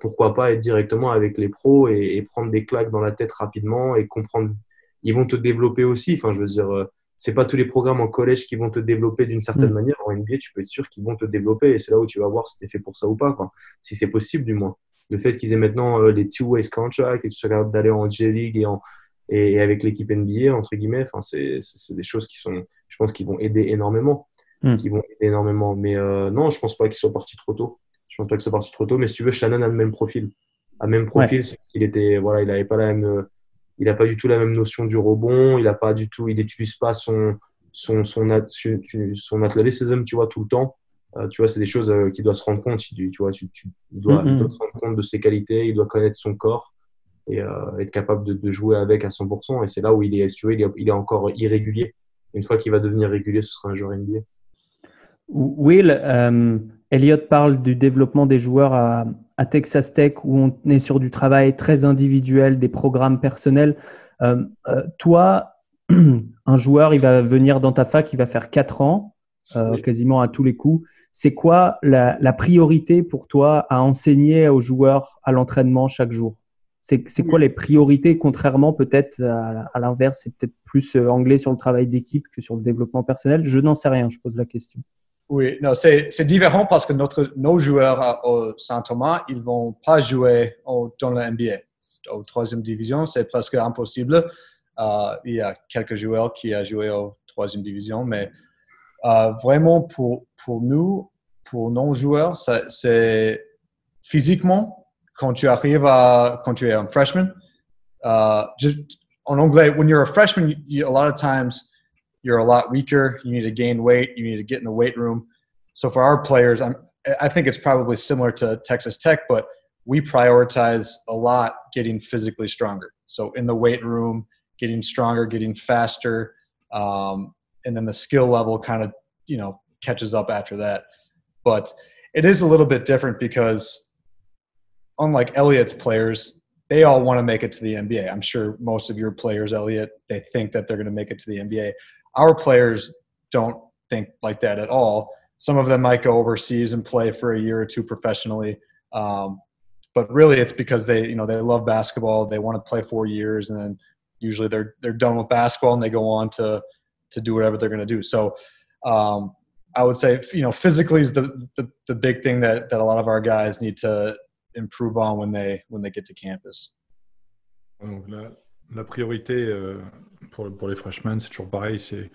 pourquoi pas être directement avec les pros et, et, prendre des claques dans la tête rapidement et comprendre ils vont te développer aussi. Enfin, je veux dire, euh, c'est pas tous les programmes en collège qui vont te développer d'une certaine mm. manière. En NBA, tu peux être sûr qu'ils vont te développer et c'est là où tu vas voir si tu es fait pour ça ou pas, quoi. si c'est possible du moins. Le fait qu'ils aient maintenant euh, les two-ways contracts et que tu sois capable d'aller en J-League et, en, et, avec l'équipe NBA, entre guillemets, enfin, c'est des choses qui sont, je pense, qui vont aider énormément. Mm. Qui vont aider énormément. Mais euh, non, je pense pas qu'ils soient partis trop tôt. Je pense pas qu'ils soient partis trop tôt. Mais si tu veux, Shannon a le même profil. A même profil, qu'il était, voilà, il n'avait pas la même il n'a pas du tout la même notion du rebond, il a pas du tout, il n'utilise pas son, son, son, son athlétisme, tu vois, tout le temps. Euh, tu vois, c'est des choses euh, qu'il doit se rendre compte. Tu, vois, tu, il, doit, se rendre compte de ses qualités, il doit connaître son corps et euh, être capable de, jouer avec à 100%. Et c'est là où il est, tu vois, il est, il est encore irrégulier. Une fois qu'il va devenir régulier, ce sera un joueur NBA. Will, Elliot parle du développement des joueurs à, à Texas Tech où on est sur du travail très individuel, des programmes personnels. Euh, euh, toi, un joueur, il va venir dans ta fac, il va faire 4 ans, euh, quasiment à tous les coups. C'est quoi la, priorité pour toi à enseigner aux joueurs à l'entraînement chaque jour? C'est quoi les priorités, contrairement peut-être à, à l'inverse, c'est peut-être plus anglais sur le travail d'équipe que sur le développement personnel? Je n'en sais rien, je pose la question. Oui, non, c'est différent parce que notre, nos joueurs au Saint-Thomas, ils ne vont pas jouer au, dans la NBA. Au troisième division, c'est presque impossible. Euh, il y a quelques joueurs qui ont joué au troisième division, mais euh, vraiment pour, pour nous, pour nos joueurs, c'est physiquement, quand tu arrives à, quand tu es un freshman, uh, just, en anglais, when you're a freshman, you, a lot of times, you're a lot weaker. You need to gain weight. You need to get in the weight room. So for our players, I'm, I think it's probably similar to Texas Tech, but we prioritize a lot getting physically stronger. So in the weight room, getting stronger, getting faster, um, and then the skill level kind of you know catches up after that. But it is a little bit different because unlike Elliott's players, they all want to make it to the NBA. I'm sure most of your players, Elliott, they think that they're going to make it to the NBA. Our players don't think like that at all. Some of them might go overseas and play for a year or two professionally. Um, but really it's because they, you know, they love basketball. They want to play four years and then usually they're, they're done with basketball and they go on to, to do whatever they're going to do. So, um, I would say, you know, physically is the, the, the big thing that, that a lot of our guys need to improve on when they, when they get to campus. Donc la, la priorité euh, pour, pour les freshmen, c'est toujours pareil, c'est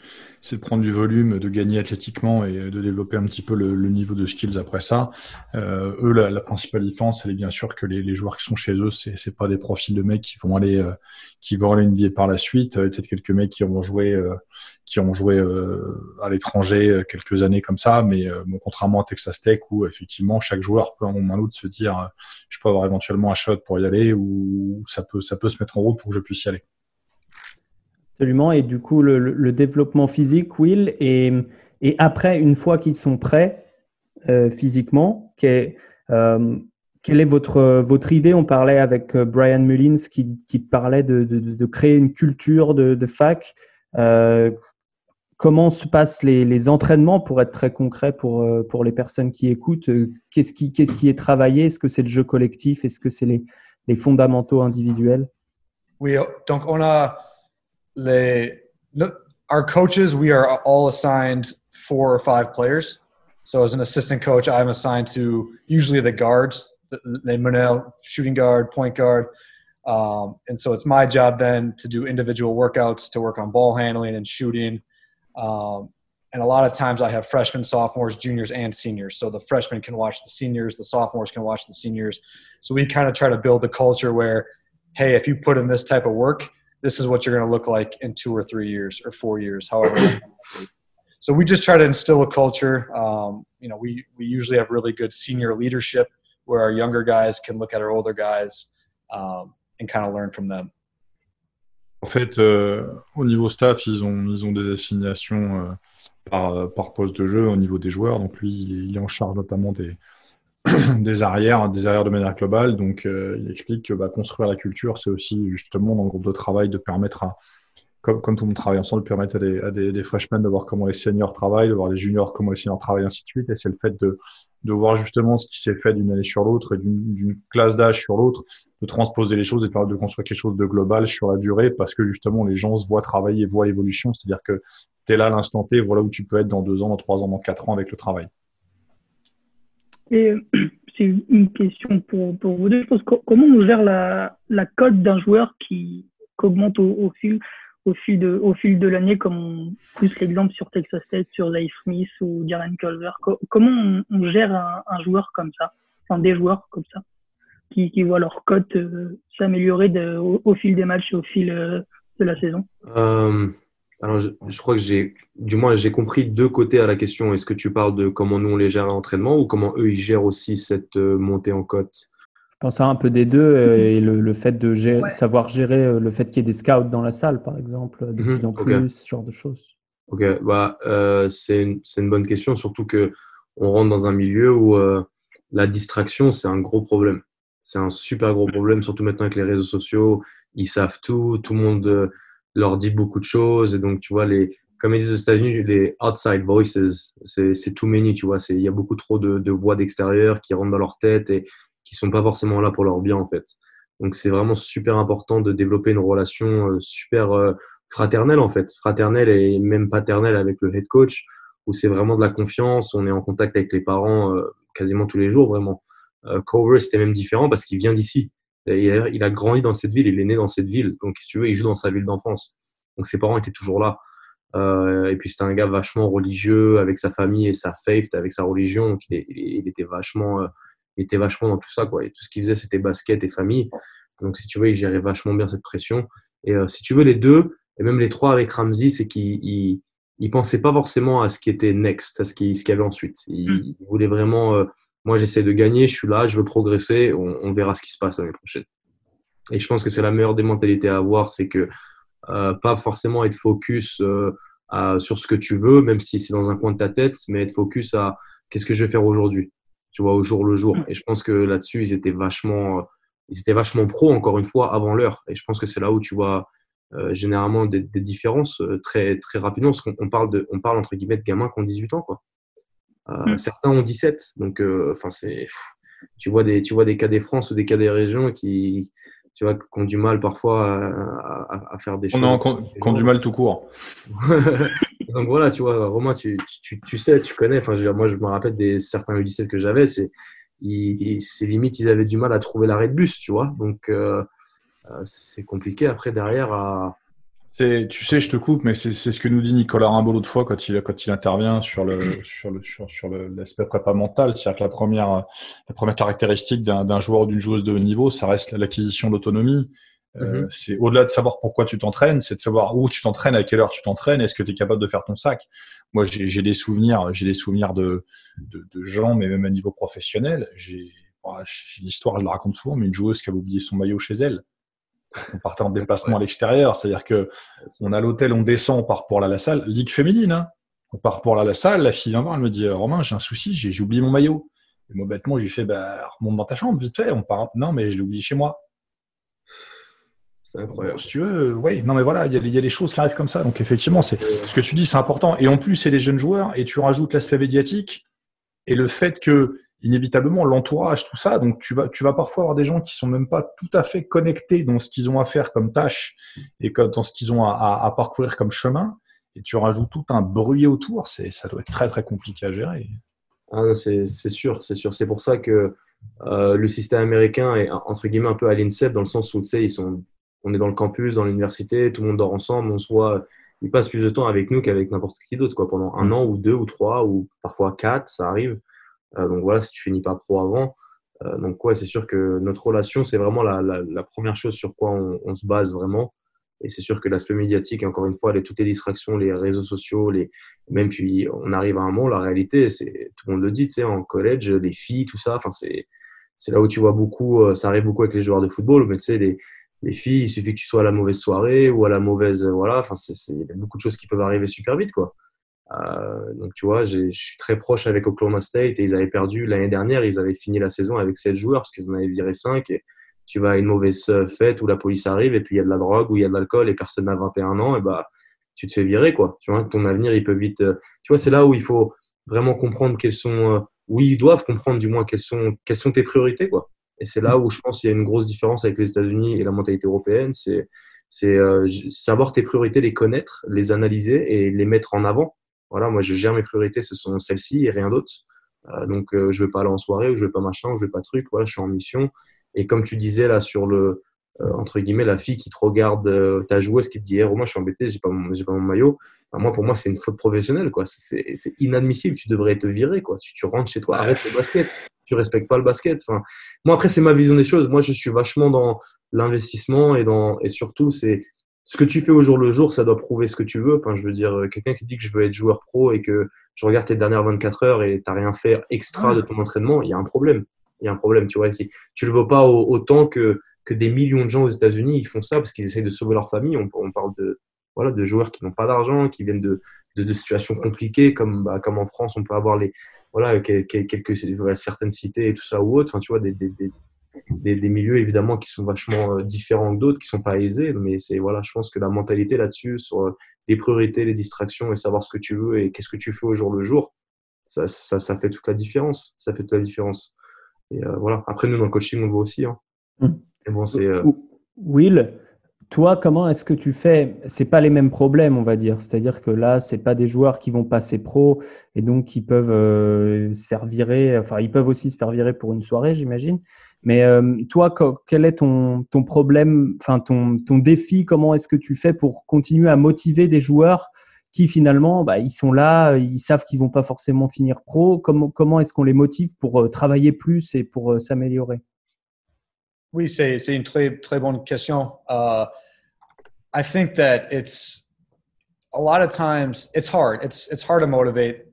de prendre du volume, de gagner athlétiquement et de développer un petit peu le, le niveau de skills après ça. Euh, eux, la, la, principale différence, elle est bien sûr que les, les joueurs qui sont chez eux, c'est pas des profils de mecs qui vont aller euh, qui vont aller NBA par la suite. Euh, Peut-être quelques mecs qui ont joué euh, qui ont joué euh, à l'étranger quelques années comme ça, mais bon, contrairement à Texas Tech où effectivement chaque joueur peut en un moment ou se dire je peux avoir éventuellement un shot pour y aller ou ça peut ça peut se mettre en route pour que je puisse y aller. Absolument. Et du coup, le, développement physique, Will, et, après, une fois qu'ils sont prêts euh, physiquement, euh, quelle est votre, votre idée? On parlait avec euh, Brian Mullins qui, parlait de, créer une culture de, fac. Comment se passent les, les, entraînements pour être très concret pour, pour les personnes qui écoutent? Qu'est-ce qui, qu'est-ce qui est travaillé? Est-ce que c'est le jeu collectif? Est-ce que c'est les, les fondamentaux individuels? Oui, donc on a les, our coaches, we are all assigned four or five players. So as an assistant coach, I'm assigned to usually the guards, the Monel, shooting guard, point guard. Um, and so it's my job then to do individual workouts to work on ball handling and shooting. Um, and a lot of times I have freshmen, sophomores, juniors, and seniors. So the freshmen can watch the seniors, the sophomores can watch the seniors. So we kind of try to build the culture where, hey, if you put in this type of work, this is what you're going to look like in two or three years or four years, however. so we just try to instill a culture. Um, you know, we we usually have really good senior leadership where our younger guys can look at our older guys um, and kind of learn from them. En fait, euh, au niveau staff, ils ont, ils ont des assignations euh, par, par poste de jeu au niveau des joueurs. Donc lui, il est, en charge notamment des, des arrières, des arrières de manière globale. Donc, euh, il explique que bah, construire la culture, c'est aussi justement dans le groupe de travail de permettre à, comme, comme tout le monde travaille ensemble, de permettre à des, freshmen de voir comment les seniors travaillent, de voir les juniors comment les seniors travaillent, ainsi de suite. Et c'est le fait de, de voir justement ce qui s'est fait d'une année sur l'autre d'une classe d'âge sur l'autre, de transposer les choses et de de construire quelque chose de global sur la durée parce que justement les gens se voient travailler, voient l'évolution. C'est-à-dire que tu es là à l'instant T, voilà où tu peux être dans deux ans, dans trois ans, dans quatre ans avec le travail. Et c'est une question pour, vous deux. Comment on gère la, la cote d'un joueur qui, augmente au, fil, de, au fil de l'année, comme on pousse l'exemple sur Texas State, sur Leif Smith ou Darren Culver. Comment on, gère un, joueur comme ça, enfin des joueurs comme ça, qui, qui voient leur cote euh, s'améliorer au, au, fil des matchs et au fil euh, de la saison. Euh, alors, je, je, crois que j'ai, du moins, j'ai compris deux côtés à la question. Est-ce que tu parles de comment nous on les gère à l'entraînement ou comment eux ils gèrent aussi cette euh, montée en cote? Je pense à un peu des deux euh, et le, le fait de gérer, ouais. savoir gérer euh, le fait qu'il y ait des scouts dans la salle, par exemple, de mmh, plus en okay. plus, ce genre de choses. Ok, bah, euh, c'est, une, c'est une bonne question, surtout que on rentre dans un milieu où euh, la distraction c'est un gros problème. C'est un super gros problème, surtout maintenant avec les réseaux sociaux. Ils savent tout, tout le monde leur dit beaucoup de choses. Et donc, tu vois, les, comme ils disent aux États-Unis, les outside voices, c'est too many, tu vois. Il y a beaucoup trop de, de voix d'extérieur qui rentrent dans leur tête et qui sont pas forcément là pour leur bien, en fait. Donc, c'est vraiment super important de développer une relation euh, super euh, fraternelle, en fait. Fraternelle et même paternelle avec le head coach, où c'est vraiment de la confiance. On est en contact avec les parents euh, quasiment tous les jours, vraiment. Cover, c'était même différent parce qu'il vient d'ici. Il a, grandi dans cette ville, il est né dans cette ville. Donc, si tu veux, il joue dans sa ville d'enfance. Donc, ses parents étaient toujours là. Euh, et puis, c'était un gars vachement religieux avec sa famille et sa faith, avec sa religion. Donc, il, il était, vachement, euh, il était vachement dans tout ça. Quoi. Et tout ce qu'il faisait, c'était basket et famille. Donc, si tu veux, il gérait vachement bien cette pression. Et euh, si tu veux, les deux, et même les trois avec Ramsey, c'est qu'il il pensait pas forcément à ce qui était next, à ce qu'il y avait ensuite. Il, mm. voulait vraiment, euh, moi j'essaie de gagner, je suis là, je veux progresser, on, verra ce qui se passe l'année prochaine. Et je pense que c'est la meilleure des mentalités à avoir, c'est que euh, pas forcément être focus euh, sur ce que tu veux, même si c'est dans un coin de ta tête, mais être focus à qu'est-ce que je vais faire aujourd'hui, tu vois, au jour le jour. Mm. Et je pense que là-dessus, ils étaient vachement, ils étaient vachement pro, encore une fois, avant l'heure. Et je pense que c'est là où tu vois euh, généralement des, différences euh, très, très rapidement, parce qu'on parle, de, on parle entre guillemets de gamins qui ont 18 ans. Quoi. Euh, mm. Certains ont 17, donc enfin c'est tu vois des tu vois des cas des France ou des cas des régions qui tu vois qui ont du mal parfois à, faire des choses. Non, qui ont du mal tout court. donc voilà, tu vois, Romain, tu, tu, tu sais, tu connais. Enfin, moi, je me rappelle des certains U17 que j'avais, c'est c'est limite ils avaient du mal à trouver l'arrêt de bus, tu vois. Donc euh, c'est compliqué après derrière à. Tu sais, je te coupe, mais c'est ce que nous dit Nicolas Rimbaud l'autre fois quand il, quand il intervient sur le sur le sur, sur l'aspect prépa mental, c'est-à-dire que la première la première caractéristique d'un joueur ou d'une joueuse de haut niveau, ça reste l'acquisition d'autonomie. Euh, mm-hmm. c'est au-delà de savoir pourquoi tu t'entraînes, c'est de savoir où tu t'entraînes, à quelle heure tu t'entraînes, est-ce que tu es capable de faire ton sac. Moi, j'ai des souvenirs, j'ai des souvenirs de, de, de, gens, mais même à niveau professionnel. J'ai l'histoire, je la raconte souvent, mais une joueuse qui avait oublié son maillot chez elle on partait en déplacement à l'extérieur, c'est-à-dire que on a l'hôtel, on descend, on part pour la, salle, ligue féminine, hein. on part pour la, salle, la fille vient voir, elle me dit Romain, j'ai un souci, j'ai oublié mon maillot. Et moi bêtement, je lui fais bah, remonte dans ta chambre, vite fait, on part. Non, mais je l'ai oublié chez moi. C'est incroyable. si tu veux, oui, non mais voilà, il y, a des choses qui arrivent comme ça. Donc effectivement, c'est ce que tu dis, c'est important. Et en plus, c'est des jeunes joueurs, et tu rajoutes l'aspect médiatique et le fait que inévitablement l'entourage, tout ça. Donc tu vas, tu vas parfois avoir des gens qui sont même pas tout à fait connectés dans ce qu'ils ont à faire comme tâche et dans ce qu'ils ont à, parcourir comme chemin. Et tu rajoutes tout un bruit autour. C'est, ça doit être très très compliqué à gérer. Ah, c'est, sûr, c'est sûr. C'est pour ça que euh, le système américain est entre guillemets un peu à l'INSEP dans le sens où tu sais, ils sont, on est dans le campus, dans l'université, tout le monde dort ensemble, on se voit. Ils passent plus de temps avec nous qu'avec n'importe qui d'autre, quoi, pendant un mm. an ou deux ou trois ou parfois quatre, ça arrive. Euh, donc voilà, si tu finis pas pro avant. Euh, donc ouais, c'est sûr que notre relation, c'est vraiment la, première chose sur quoi on, se base vraiment. Et c'est sûr que l'aspect médiatique, encore une fois, toutes les distractions, les réseaux sociaux, les, même puis on arrive à un moment, la réalité, c'est tout le monde le dit, tu sais, en collège, les filles, tout ça, enfin c'est là où tu vois beaucoup, euh, ça arrive beaucoup avec les joueurs de football, mais tu sais, les, les filles, il suffit que tu sois à la mauvaise soirée ou à la mauvaise, voilà, enfin il y a beaucoup de choses qui peuvent arriver super vite, quoi. Euh, donc, tu vois, je suis très proche avec Oklahoma State et ils avaient perdu l'année dernière. Ils avaient fini la saison avec 7 joueurs parce qu'ils en avaient viré 5. Et tu vas à une mauvaise fête où la police arrive et puis il y a de la drogue ou il y a de l'alcool et personne n'a 21 ans, et bah, tu te fais virer, quoi. Tu vois, ton avenir, il peut vite. Euh, tu vois, c'est là où il faut vraiment comprendre quelles sont. Euh, oui, ils doivent comprendre du moins quelles sont, quelles sont tes priorités, quoi. Et c'est là où je pense qu'il y a une grosse différence avec les États-Unis et la mentalité européenne. C'est savoir tes priorités, les connaître, les analyser et les mettre en avant voilà, moi, je gère mes priorités, ce sont celles-ci et rien d'autre. Euh, donc, euh, je ne vais pas aller en soirée ou je ne vais pas machin ou je ne vais pas truc. Voilà, je suis en mission. Et comme tu disais là sur le, euh, entre guillemets, la fille qui te regarde, ta joueuse qui te dit, hey, moi, je suis embêté, j'ai pas pas mon maillot. moi, pour moi, c'est une faute professionnelle, quoi. C'est inadmissible. Tu devrais te virer, quoi. Tu, tu rentres chez toi, arrête le basket. Tu respectes pas le basket. Enfin, moi, après, c'est ma vision des choses. Moi, je suis vachement dans l'investissement et et surtout, c'est ce que tu fais au jour le jour, ça doit prouver ce que tu veux. Enfin, je veux dire, euh, quelqu'un qui dit que je veux être joueur pro et que je regarde tes dernières 24 heures et tu n'as rien fait extra de ton entraînement, il y a un problème. Il y a un problème, tu vois. Si tu ne le veux pas autant que, que des millions de gens aux États-Unis, ils font ça parce qu'ils essayent de sauver leur famille. On, on parle de, voilà, de joueurs qui n'ont pas d'argent, qui viennent de, de, de, situations compliquées, comme, bah, comme en France, on peut avoir les, voilà, quelques, certaines cités et tout ça ou autre. Enfin, tu vois, des, des, des, milieux évidemment qui sont vachement euh, différents que d'autres, qui sont pas aisés, mais c'est voilà, je pense que la mentalité là-dessus sur euh, les priorités, les distractions et savoir ce que tu veux et qu'est-ce que tu fais au jour le jour, ça, ça, ça, fait toute la différence. Ça fait toute la différence. Et euh, voilà. Après nous dans le coaching on le voit aussi. Hein. Mmh. bon, c'est. Will, toi, comment est-ce que tu fais? C'est pas les mêmes problèmes, on va dire. C'est-à-dire que là, c'est pas des joueurs qui vont passer pro et donc qui peuvent se faire virer. Enfin, ils peuvent aussi se faire virer pour une soirée, j'imagine. Mais euh, toi, quel est ton, ton problème, enfin ton, ton défi? Comment est-ce que tu fais pour continuer à motiver des joueurs qui finalement, bah, ils sont là, ils savent qu'ils vont pas forcément finir pro? Comment, comment est-ce qu'on les motive pour euh, travailler plus et pour euh, s'améliorer? Oui, c'est une très bonne question. I think that it's a lot of times it's hard. It's it's hard to motivate,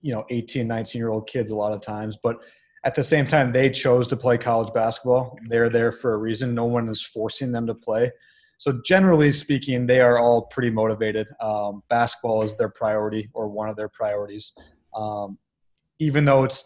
you know, 18, 19 year old kids a lot of times, but at the same time they chose to play college basketball. They're there for a reason. No one is forcing them to play. So generally speaking, they are all pretty motivated. Um, basketball is their priority or one of their priorities. Um, even though it's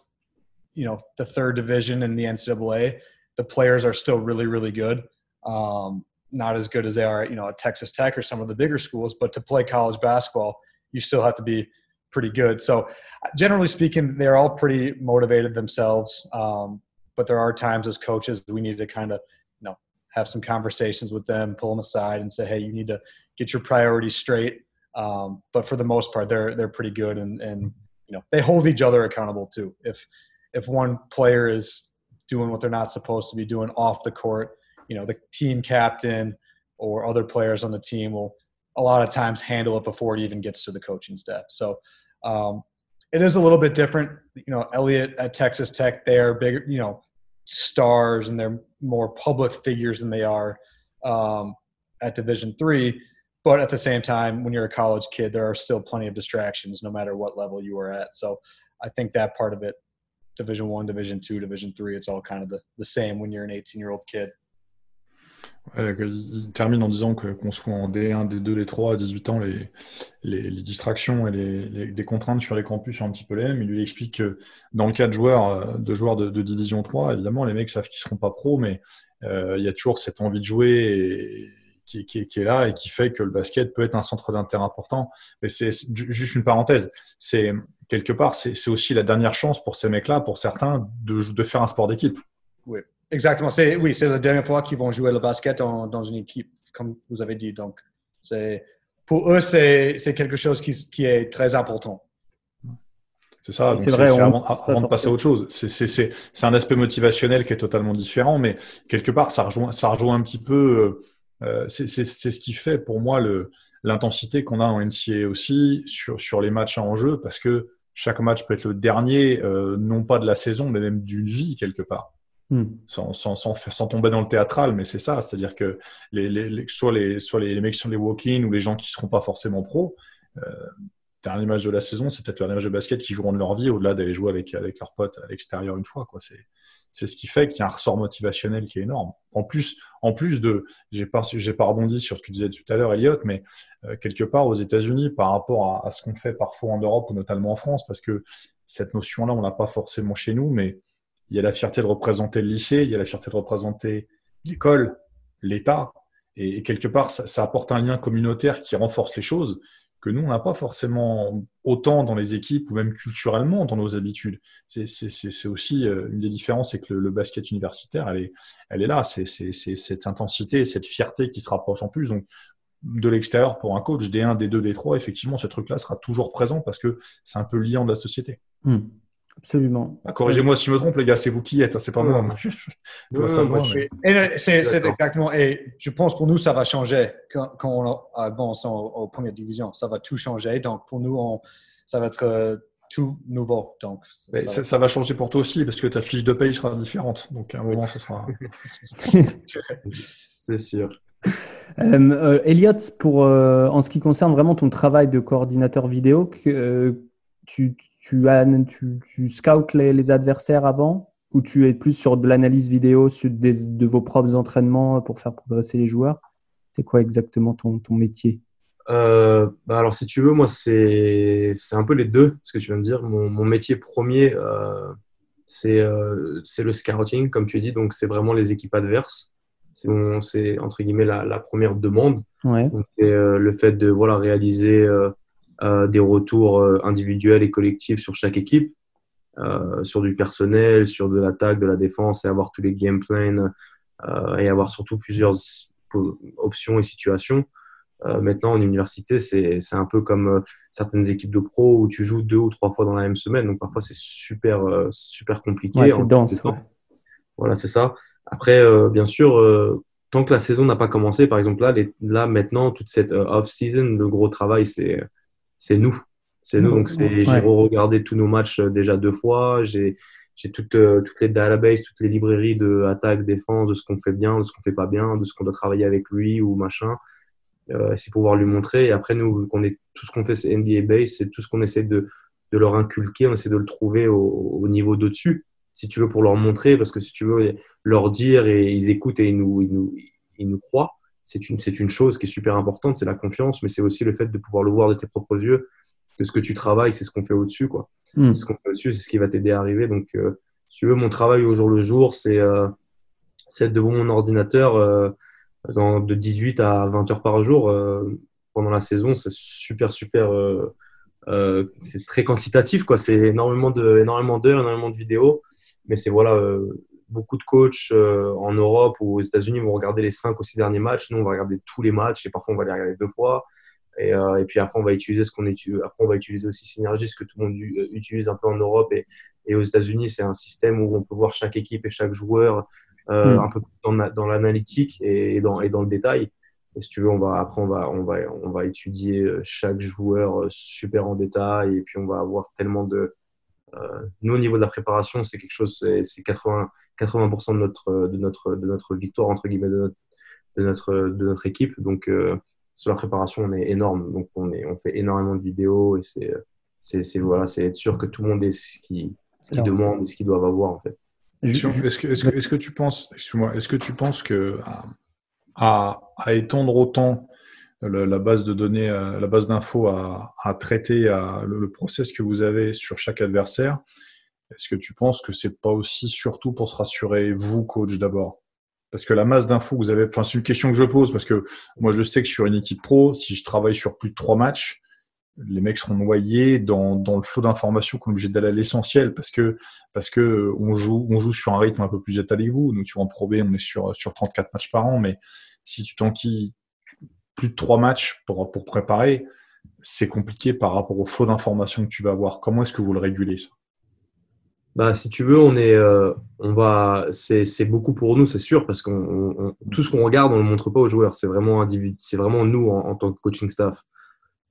you know the third division in the NCAA, the players are still really really good. Um, not as good as they are, you know, at Texas Tech or some of the bigger schools. But to play college basketball, you still have to be pretty good. So, generally speaking, they're all pretty motivated themselves. Um, but there are times as coaches we need to kind of, you know, have some conversations with them, pull them aside, and say, hey, you need to get your priorities straight. Um, but for the most part, they're they're pretty good, and and you know they hold each other accountable too. If if one player is doing what they're not supposed to be doing off the court, you know the team captain or other players on the team will a lot of times handle it before it even gets to the coaching staff. So um, it is a little bit different. You know, Elliott at Texas Tech, they're bigger, you know, stars and they're more public figures than they are um, at Division three. But at the same time, when you're a college kid, there are still plenty of distractions, no matter what level you are at. So I think that part of it, Division one, Division two, Division three, it's all kind of the, the same when you're an 18 year old kid. Il termine en disant que qu'on soit en D1, D2, D3 à 18 ans, les, les, distractions et les, les, contraintes sur les campus sont un petit peu les mêmes. Il lui explique que dans le cas de joueurs euh, de, joueurs de, Division 3, évidemment, les mecs savent qu'ils seront pas pros, mais euh, il y a toujours cette envie de jouer qui, qui, qui, est là et qui fait que le basket peut être un centre d'intérêt important. Mais c'est juste une parenthèse. C'est quelque part, c'est aussi la dernière chance pour ces mecs-là, pour certains, de, de faire un sport d'équipe. Oui. Exactement. C'est, oui, c'est la dernière fois qu'ils vont jouer le basket dans une équipe, comme vous avez dit. Donc, c'est, pour eux, c'est, c'est quelque chose qui, qui, est très important. C'est ça. c'est vrai, avant, de passer à autre chose. C'est, c'est, c'est, c'est un aspect motivationnel qui est totalement différent, mais quelque part, ça rejoint, ça rejoint un petit peu. Euh, c'est, c'est, c'est ce qui fait pour moi le, l'intensité qu'on a en NCA aussi sur, sur les matchs en jeu, parce que chaque match peut être le dernier, euh, non pas de la saison, mais même d'une vie quelque part. Hmm. Sans, sans, sans, tomber dans le théâtral, mais c'est ça, c'est-à-dire que les, les, soit, les, soit les, mecs qui sont les walk-in ou les gens qui ne seront pas forcément pros, euh, dernier match de la saison, c'est peut-être le dernier de basket qui joueront de leur vie au-delà d'aller jouer avec, avec leurs potes à l'extérieur une fois. Quoi. C'est, c'est ce qui fait qu'il y a un ressort motivationnel qui est énorme. En plus, en plus de, j'ai pas, j'ai pas rebondi sur ce que tu disais tout à l'heure, Elliot, mais euh, quelque part aux États-Unis par rapport à, à ce qu'on fait parfois en Europe ou notamment en France, parce que cette notion-là, on l'a pas forcément chez nous, mais il y a la fierté de représenter le lycée, il y a la fierté de représenter l'école, l'État. Et, quelque part, ça, apporte un lien communautaire qui renforce les choses que nous, on n'a pas forcément autant dans les équipes ou même culturellement dans nos habitudes. C'est aussi euh, une des différences, c'est que le, basket universitaire, elle est, là. C'est cette intensité, cette fierté qui se rapproche en plus. Donc, de l'extérieur pour un coach, D1, D2, D3, effectivement, ce truc-là sera toujours présent parce que c'est un peu liant de la société. Hmm. Absolument. Bah, corrigez-moi si je me trompe, les gars, c'est vous qui êtes, hein, c'est pas moi. C'est exactement. Et je pense pour nous, ça va changer quand, on avance en, première division. Ça va tout changer. Donc pour nous, ça va être euh, tout nouveau. Donc ça, va... changer pour toi aussi parce que ta fiche de paye sera différente. Donc à un moment, ce sera. c'est sûr. Euh, euh, Elliot, pour, en ce qui concerne vraiment ton travail de coordinateur vidéo, que, tu, tu, tu, tu scoutes les, adversaires avant ou tu es plus sur de l'analyse vidéo sur de vos propres entraînements pour faire progresser les joueurs? C'est quoi exactement ton, ton métier? Euh, bah alors, si tu veux, moi, c'est un peu les deux, ce que tu viens de dire. Mon, mon métier premier, euh, euh, c'est le scouting, comme tu dis. Donc, c'est vraiment les équipes adverses. C'est, entre guillemets, la, la première demande. Ouais. c'est le fait de voilà, réaliser euh, des retours euh, individuels et collectifs sur chaque équipe, euh, sur du personnel, sur de l'attaque, de la défense, et avoir tous les game plans et avoir surtout plusieurs options et situations. maintenant, en université, c'est un peu comme certaines équipes de pro où tu joues deux ou trois fois dans la même semaine. Donc parfois, c'est super, super compliqué. Ouais, c'est dense. Voilà, c'est ça. Après, bien sûr, tant que la saison n'a pas commencé, par exemple, là, là maintenant, toute cette off-season, le gros travail, c'est c'est nous. C'est nous. Donc, j'ai re-regardé tous nos matchs euh, déjà deux fois. J'ai toutes, euh, toutes les databases, toutes les librairies de attaque, défense, de ce qu'on fait bien, de ce qu'on fait pas bien, de ce qu'on doit travailler avec lui ou machin. euh, c'est pouvoir lui montrer. Et après, nous, qu'on est, tout ce qu'on fait, c'est NBA base, c'est tout ce qu'on essaie de, de, leur inculquer, on essaie de le trouver au, au niveau d'au-dessus, si tu veux, pour leur montrer, parce que si tu veux, leur dire et ils écoutent et ils nous, ils nous, ils nous croient, c'est une, c'est une chose qui est super importante, c'est la confiance, mais c'est aussi le fait de pouvoir le voir de tes propres yeux, que ce que tu travailles, c'est ce qu'on fait au-dessus, quoi. Mm. Ce qu'on fait au-dessus, c'est ce qui va t'aider à arriver. Donc, euh, si tu veux, mon travail au jour le jour, c'est euh, c'est être devant mon ordinateur euh, dans, de 18 à 20 heures par jour euh, pendant la saison. C'est super, super. c'est très quantitatif, quoi. C'est énormément de, énormément d'heures, énormément de vidéos. Mais c'est voilà, beaucoup de coachs euh, en Europe ou aux États-Unis vont regarder les 5 ou 6 derniers matchs. Nous, on va regarder tous les matchs et parfois on va les regarder deux fois. Et, euh, et puis après, on va utiliser ce qu'on utilise. Après, on va utiliser aussi Synergy, ce que tout le monde u- utilise un peu en Europe et, et aux États-Unis. C'est un système où on peut voir chaque équipe et chaque joueur euh, Mm. un peu dans, dans l'analytique et, dans, et dans le détail. Et si tu veux, on va, après, on va, on, va, on va étudier euh, chaque joueur euh, super en détail et puis on va avoir tellement de. Euh, nous, au niveau de la préparation, c'est quelque chose, c'est c'est 80, 80% de notre, de, notre, de notre victoire, entre guillemets, de notre, de notre, de notre équipe. Donc, euh, sur la préparation, on est énorme. Donc, on, est, on fait énormément de vidéos et c'est c'est c'est- voilà, c'est être sûr que tout le monde ait ce qu'il ce Alors. demande et ce qu'ils doivent avoir, en fait. Est-ce que, est-ce que, est-ce que tu penses, excuse-moi, est-ce que tu penses que à, à, à étendre autant la base de données, euh, la base d'infos à, traiter à, le, process que vous avez sur chaque adversaire, est-ce que tu penses que c'est pas aussi surtout pour se rassurer vous, coach, d'abord? Parce que la masse d'infos que vous avez, enfin, c'est une question que je pose parce que moi, je sais que sur une équipe pro, si je travaille sur plus de trois matchs, les mecs seront noyés dans, dans le flot d'informations qu'on est obligé d'aller à l'essentiel parce que parce que on joue on joue sur un rythme un peu plus étalé que vous. Nous, tu vois, en Pro B, on est sur sur 34 matchs par an, mais si tu t'enquilles plus de trois matchs pour pour préparer, c'est compliqué par rapport au flot d'informations que tu vas avoir. Comment est-ce que vous le régulez ça? Bah, si tu veux, on est, euh, on va, c'est, beaucoup pour nous, c'est sûr, parce qu'on, on- on- tout ce qu'on regarde, on ne le montre pas aux joueurs. C'est vraiment c'est vraiment nous en, tant que coaching staff.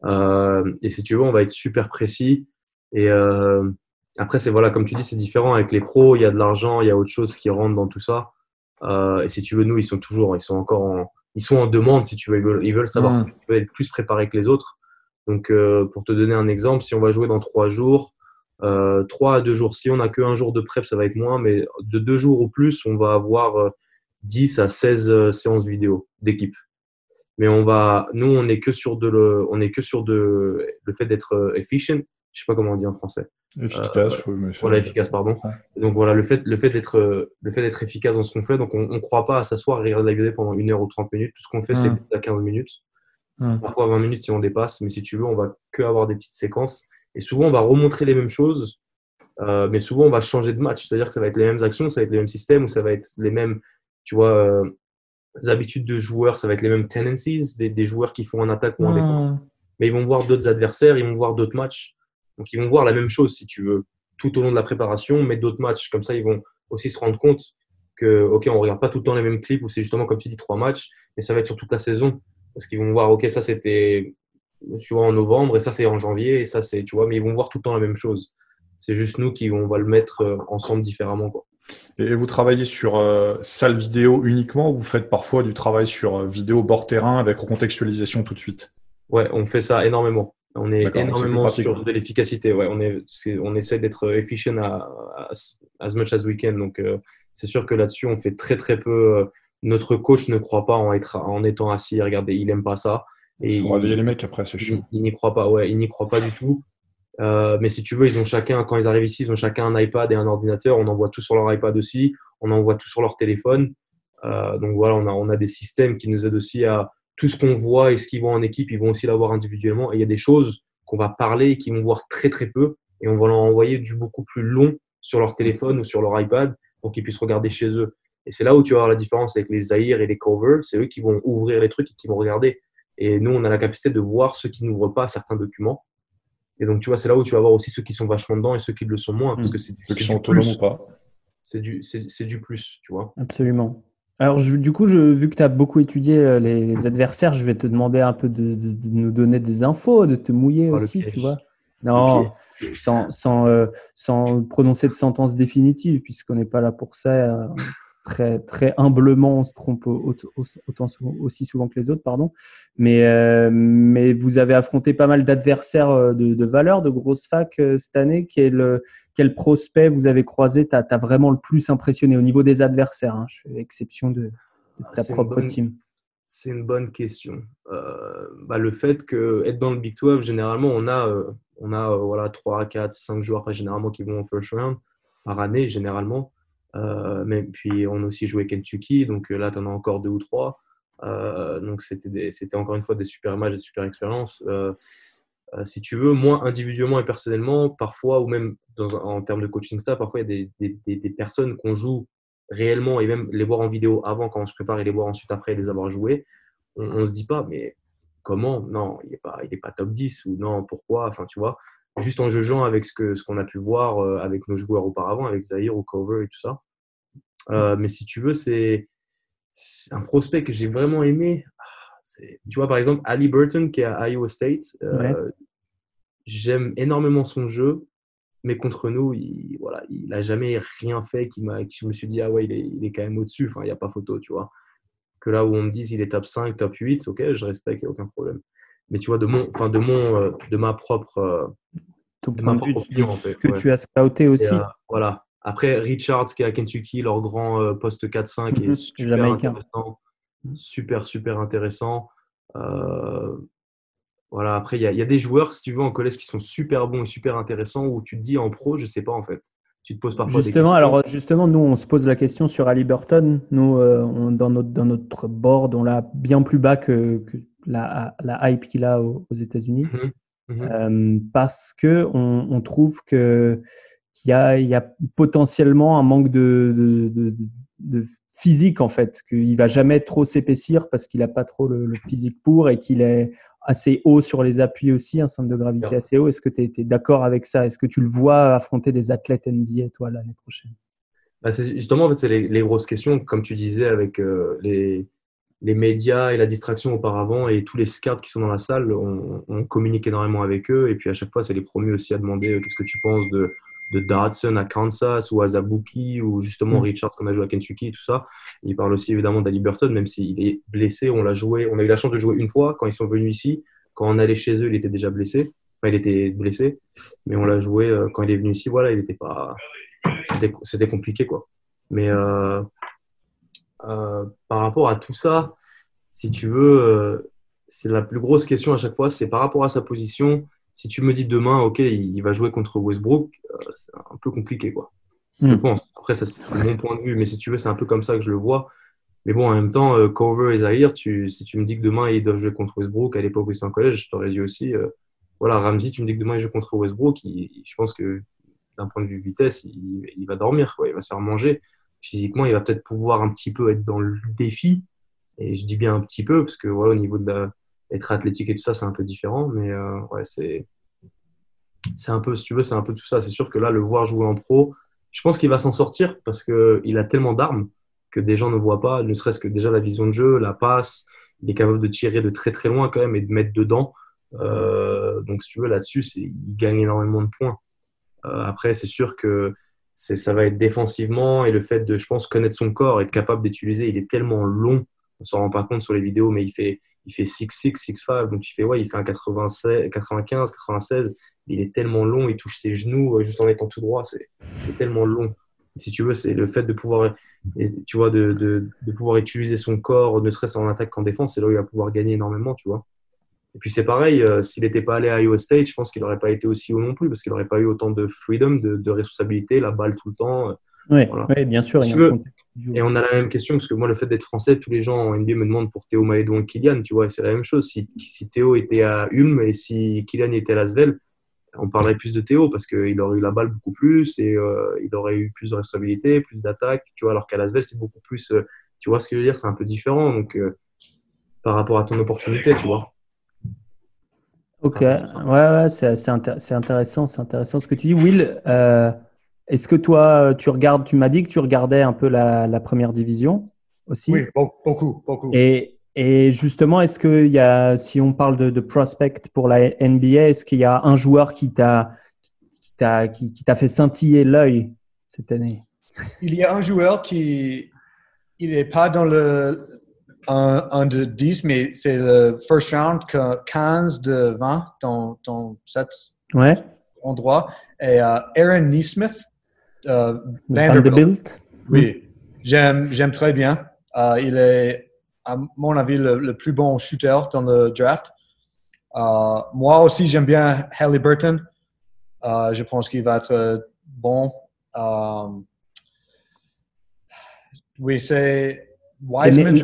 Euh, et si tu veux, on va être super précis. Et euh, après, c'est voilà, comme tu dis, c'est différent avec les pros. Il y a de l'argent, il y a autre chose qui rentre dans tout ça. Et si tu veux, nous, ils sont toujours, ils sont encore en, ils sont en demande. Si tu veux, ils veulent, ils veulent savoir, Mm. ils veulent être plus préparés que les autres. Donc, euh, pour te donner un exemple, si on va jouer dans trois jours, euh, trois à deux jours. Si on n'a qu'un jour de prep, ça va être moins, mais de deux jours ou plus, on va avoir euh, 10 à 16 euh, séances vidéo d'équipe. Mais on va, nous, on est que sur de le, on est que sur de le fait d'être efficient. Je sais pas comment on dit en français. Efficace, oui, mais Voilà, efficace, pardon. Donc voilà, le fait, le fait d'être, euh, le fait d'être efficace dans ce qu'on fait. Donc on, on croit pas à s'asseoir et regarder la vidéo pendant une heure ou 30 minutes. Tout ce qu'on fait, c'est Mm. à 15 minutes. Mm. Parfois 20 minutes si on dépasse. Mais si tu veux, on va que avoir des petites séquences. Et souvent, on va remontrer les mêmes choses. euh, mais souvent, on va changer de match. C'est-à-dire que ça va être les mêmes actions, ça va être les mêmes systèmes, ou ça va être les mêmes, tu vois, euh, habitudes de joueurs, ça va être les mêmes tendencies des, des joueurs qui font en attaque ou en défense Mm. mais ils vont voir d'autres adversaires, ils vont voir d'autres matchs. Donc, ils vont voir la même chose, si tu veux, tout au long de la préparation, mais d'autres matchs. Comme ça, ils vont aussi se rendre compte que, OK, on regarde pas tout le temps les mêmes clips, ou c'est justement, comme tu dis, trois matchs, mais ça va être sur toute la saison. Parce qu'ils vont voir, OK, ça, c'était, tu vois, en novembre, et ça, c'est en janvier, et ça, c'est, tu vois, mais ils vont voir tout le temps la même chose. C'est juste nous qui, on va le mettre euh, ensemble différemment, quoi. Et vous travaillez sur euh, salle vidéo uniquement ou vous faites parfois du travail sur euh, vidéo bord terrain avec recontextualisation tout de suite? Ouais, on fait ça énormément. On est énormément sur de l'efficacité. Ouais, on, est, on essaie d'être efficient à, à- as much as we can. Donc, euh, c'est sûr que là-dessus, on fait très, très peu. euh, notre coach ne croit pas en, être, en étant assis. Regardez, il aime pas ça. Et Il faut il- réveiller les mecs après, c'est il, chiant. il n'y croit pas. Ouais, il n'y croit pas du tout. Euh, mais si tu veux, ils ont chacun, quand ils arrivent ici, ils ont chacun un iPad et un ordinateur. On envoie tout sur leur iPad aussi. On envoie tout sur leur téléphone. Euh, donc voilà, on a, on a des systèmes qui nous aident aussi à tout ce qu'on voit et ce qu'ils voient en équipe, ils vont aussi l'avoir individuellement. Et il y a des choses qu'on va parler et qu'ils vont voir très très peu. Et on va leur envoyer du beaucoup plus long sur leur téléphone ou sur leur iPad pour qu'ils puissent regarder chez eux. Et c'est là où tu vas avoir la différence avec les Zahir et les covers. C'est eux qui vont ouvrir les trucs et qui vont regarder. Et nous, on a la capacité de voir ceux qui n'ouvrent pas certains documents. Et donc, tu vois, c'est là où tu vas voir aussi ceux qui sont vachement dedans et ceux qui le sont moins. Parce que c'est Hmm. Ceux qui du sont autonomes plus. ou pas. Du, c'est du plus, tu vois. Absolument. Alors, je- du coup, je, vu que tu as beaucoup étudié euh, les, les adversaires, je vais te demander un peu de, de- de nous donner des infos, de te mouiller Oh, aussi, tu vois. Non, sans, sans, euh, sans prononcer de sentence définitive, puisqu'on n'est pas là pour ça. Euh, très, très humblement, on se trompe autant, aussi souvent que les autres, pardon. Mais, euh, mais vous avez affronté pas mal d'adversaires euh, de, de, valeur, de grosses facs cette année. Quel, quel prospect vous avez croisé t'as as vraiment le plus impressionné au niveau des adversaires hein, Je fais exception de, ta propre team. C'est une bonne question. Bah, le fait que être dans le Big 12, généralement, on a, on a voilà, 3, 4, 5 joueurs généralement qui vont en first round par année, généralement. Euh, mais puis on a aussi joué Kentucky, donc euh, là tu en as encore deux ou trois. Euh, donc c'était encore une fois des super matchs, des super expériences. si tu veux, moi individuellement et personnellement, parfois, ou même en termes de coaching staff, parfois il y a des, des, des, personnes qu'on joue réellement et même les voir en vidéo avant quand on se prépare et les voir ensuite après les avoir joués, on, ne se dit pas, mais comment? Non, il n'est pas, pas top 10 ou non, pourquoi? Enfin, tu vois, juste en jugeant avec ce qu'on ce qu'on a pu voir avec nos joueurs auparavant, avec Zahir ou Cover et tout ça. Euh, mais si tu veux, c'est un prospect que j'ai vraiment aimé. Ah, tu vois, par exemple, Ali Burton qui est à Iowa State. Euh, j'aime énormément son jeu, mais contre nous, il voilà, il n'a jamais rien fait qui m'a, je me suis dit, ah ouais, il est, il est quand même au-dessus. Enfin, il n'y a pas photo, tu vois. Que là où on me dise il est top 5, top 8, ok, je respecte, il n'y a aucun problème. Mais tu vois, de, mon, enfin, de, mon, euh, de ma propre. de ma propre opinion, en fait. Que tu as scouté aussi. voilà, après, Richards qui est à Kentucky, leur grand euh, poste 4-5 est mhm. super intéressant. Super, super intéressant. Euh, voilà, après, il y, a des joueurs, si tu veux, en collège qui sont super bons et super intéressants où tu te dis en pro, je sais pas en fait. Tu te poses parfois justement, des alors justement, nous, on se pose la question sur Ali Burton. Nous, euh, dans, notre, dans notre board, on l'a bien plus bas que, la, la, hype qu'il a aux, États-Unis. Mhm. Mhm. parce que on trouve que il y a, potentiellement un manque de, physique en fait, qu'il va jamais trop s'épaissir parce qu'il n'a pas trop le, physique pour et qu'il est assez haut sur les appuis aussi, un centre de gravité assez haut. Est-ce que tu es, d'accord avec ça? Est-ce que tu le vois affronter des athlètes NBA toi l'année prochaine? Bah, Justement, en fait, c'est les, grosses questions, comme tu disais, avec euh, les, les médias et la distraction auparavant et tous les scouts qui sont dans la salle, on, communique énormément avec eux et puis à chaque fois, c'est les premiers aussi à demander euh, qu'est-ce que tu penses de de Dodson à Kansas ou à Zabuki ou justement mm. Richards qu'on a joué à Kentucky, tout ça. Il parle aussi évidemment d'Ali Burton, même s'il est blessé. On l'a joué, on a eu la chance de jouer une fois quand ils sont venus ici. Quand on allait chez eux, il était déjà blessé. Enfin, il était blessé, mais on l'a joué euh, quand il est venu ici. Voilà, il était pas. C'était compliqué quoi. Mais euh, euh, par rapport à tout ça, si tu veux, c'est la plus grosse question à chaque fois, c'est par rapport à sa position si tu me dis demain, OK, il va jouer contre Westbrook, euh, c'est un peu compliqué, quoi. Je hmm. pense. Après, c'est mon point de vue, mais si tu veux, c'est un peu comme ça que je le vois. Mais bon, en même temps, euh, Cover et Zahir, tu, si tu me dis que demain, ils doivent jouer contre Westbrook à l'époque où ils étaient en collège, je t'aurais dit aussi, euh, voilà, Ramsey, tu me dis que demain, il joue contre Westbrook, je pense que d'un point de vue vitesse, il, va dormir, quoi. il va se faire manger. Physiquement, il va peut-être pouvoir un petit peu être dans le défi. Et je dis bien un petit peu, parce que voilà, au niveau de la, être athlétique et tout ça, c'est un peu différent. Mais euh, ouais, c'est, c'est un peu, si tu veux, c'est un peu tout ça. C'est sûr que là, le voir jouer en pro, je pense qu'il va s'en sortir parce qu'il a tellement d'armes que des gens ne voient pas, ne serait-ce que déjà la vision de jeu, la passe. Il est capable de tirer de très très loin quand même et de mettre dedans. Euh, donc, si tu veux, là-dessus, il gagne énormément de points. Euh, après, c'est sûr que ça va être défensivement et le fait de, je pense, connaître son corps, être capable d'utiliser, il est tellement long, on s'en rend pas compte sur les vidéos, mais il fait, il fait 6'6, 6'5, donc il fait, ouais, il fait un 96, 95, 96. Il est tellement long, il touche ses genoux euh, juste en étant tout droit, c'est tellement long. si tu veux, c'est le fait de pouvoir, tu vois, de, de, pouvoir utiliser son corps, ne serait-ce en attaque qu'en défense, c'est là où il va pouvoir gagner énormément, tu vois. Et puis c'est pareil, euh, s'il n'était pas allé à Iowa State, je pense qu'il n'aurait pas été aussi haut non plus, parce qu'il n'aurait pas eu autant de freedom, de, de, responsabilité, la balle tout le temps. Oui, bien sûr. et on a la même question, parce que moi, le fait d'être français, tous les gens en NBA me demandent pour Théo Maédon et Kylian, tu vois, c'est la même chose. Si, si, Théo était à Ulm et si Kylian était à Lasvel, on parlerait plus de Théo parce qu'il aurait eu la balle beaucoup plus et euh, il aurait eu plus de responsabilité, plus d'attaque, tu vois, alors qu'à Lasvel, c'est beaucoup plus, euh, tu vois ce que je veux dire, c'est un peu différent, donc euh, par rapport à ton opportunité, tu vois. Ok, ouais, ouais c'est intéressant, c'est intéressant ce que tu dis. Will, est-ce que toi, tu regardes, tu m'as dit que tu regardais un peu la, première division aussi? Oui, beaucoup, beaucoup. Et, et justement, est-ce qu'il y a, si on parle de, prospect pour la NBA, est-ce qu'il y a un joueur qui t'a qui, qui, fait scintiller l'œil cette année? Il y a un joueur qui, il n'est pas dans le 1, de 10, mais c'est le first round, 15 de 20 dans, dans cet endroit. Et euh, Aaron Neesmith, euh, Vanderbilt. Oui, j'aime, j'aime très bien. Euh, il est, à mon avis, le, plus bon shooter dans le draft. Euh, moi aussi, j'aime bien Halliburton. Euh, je pense qu'il va être bon. oui, c'est Wiseman.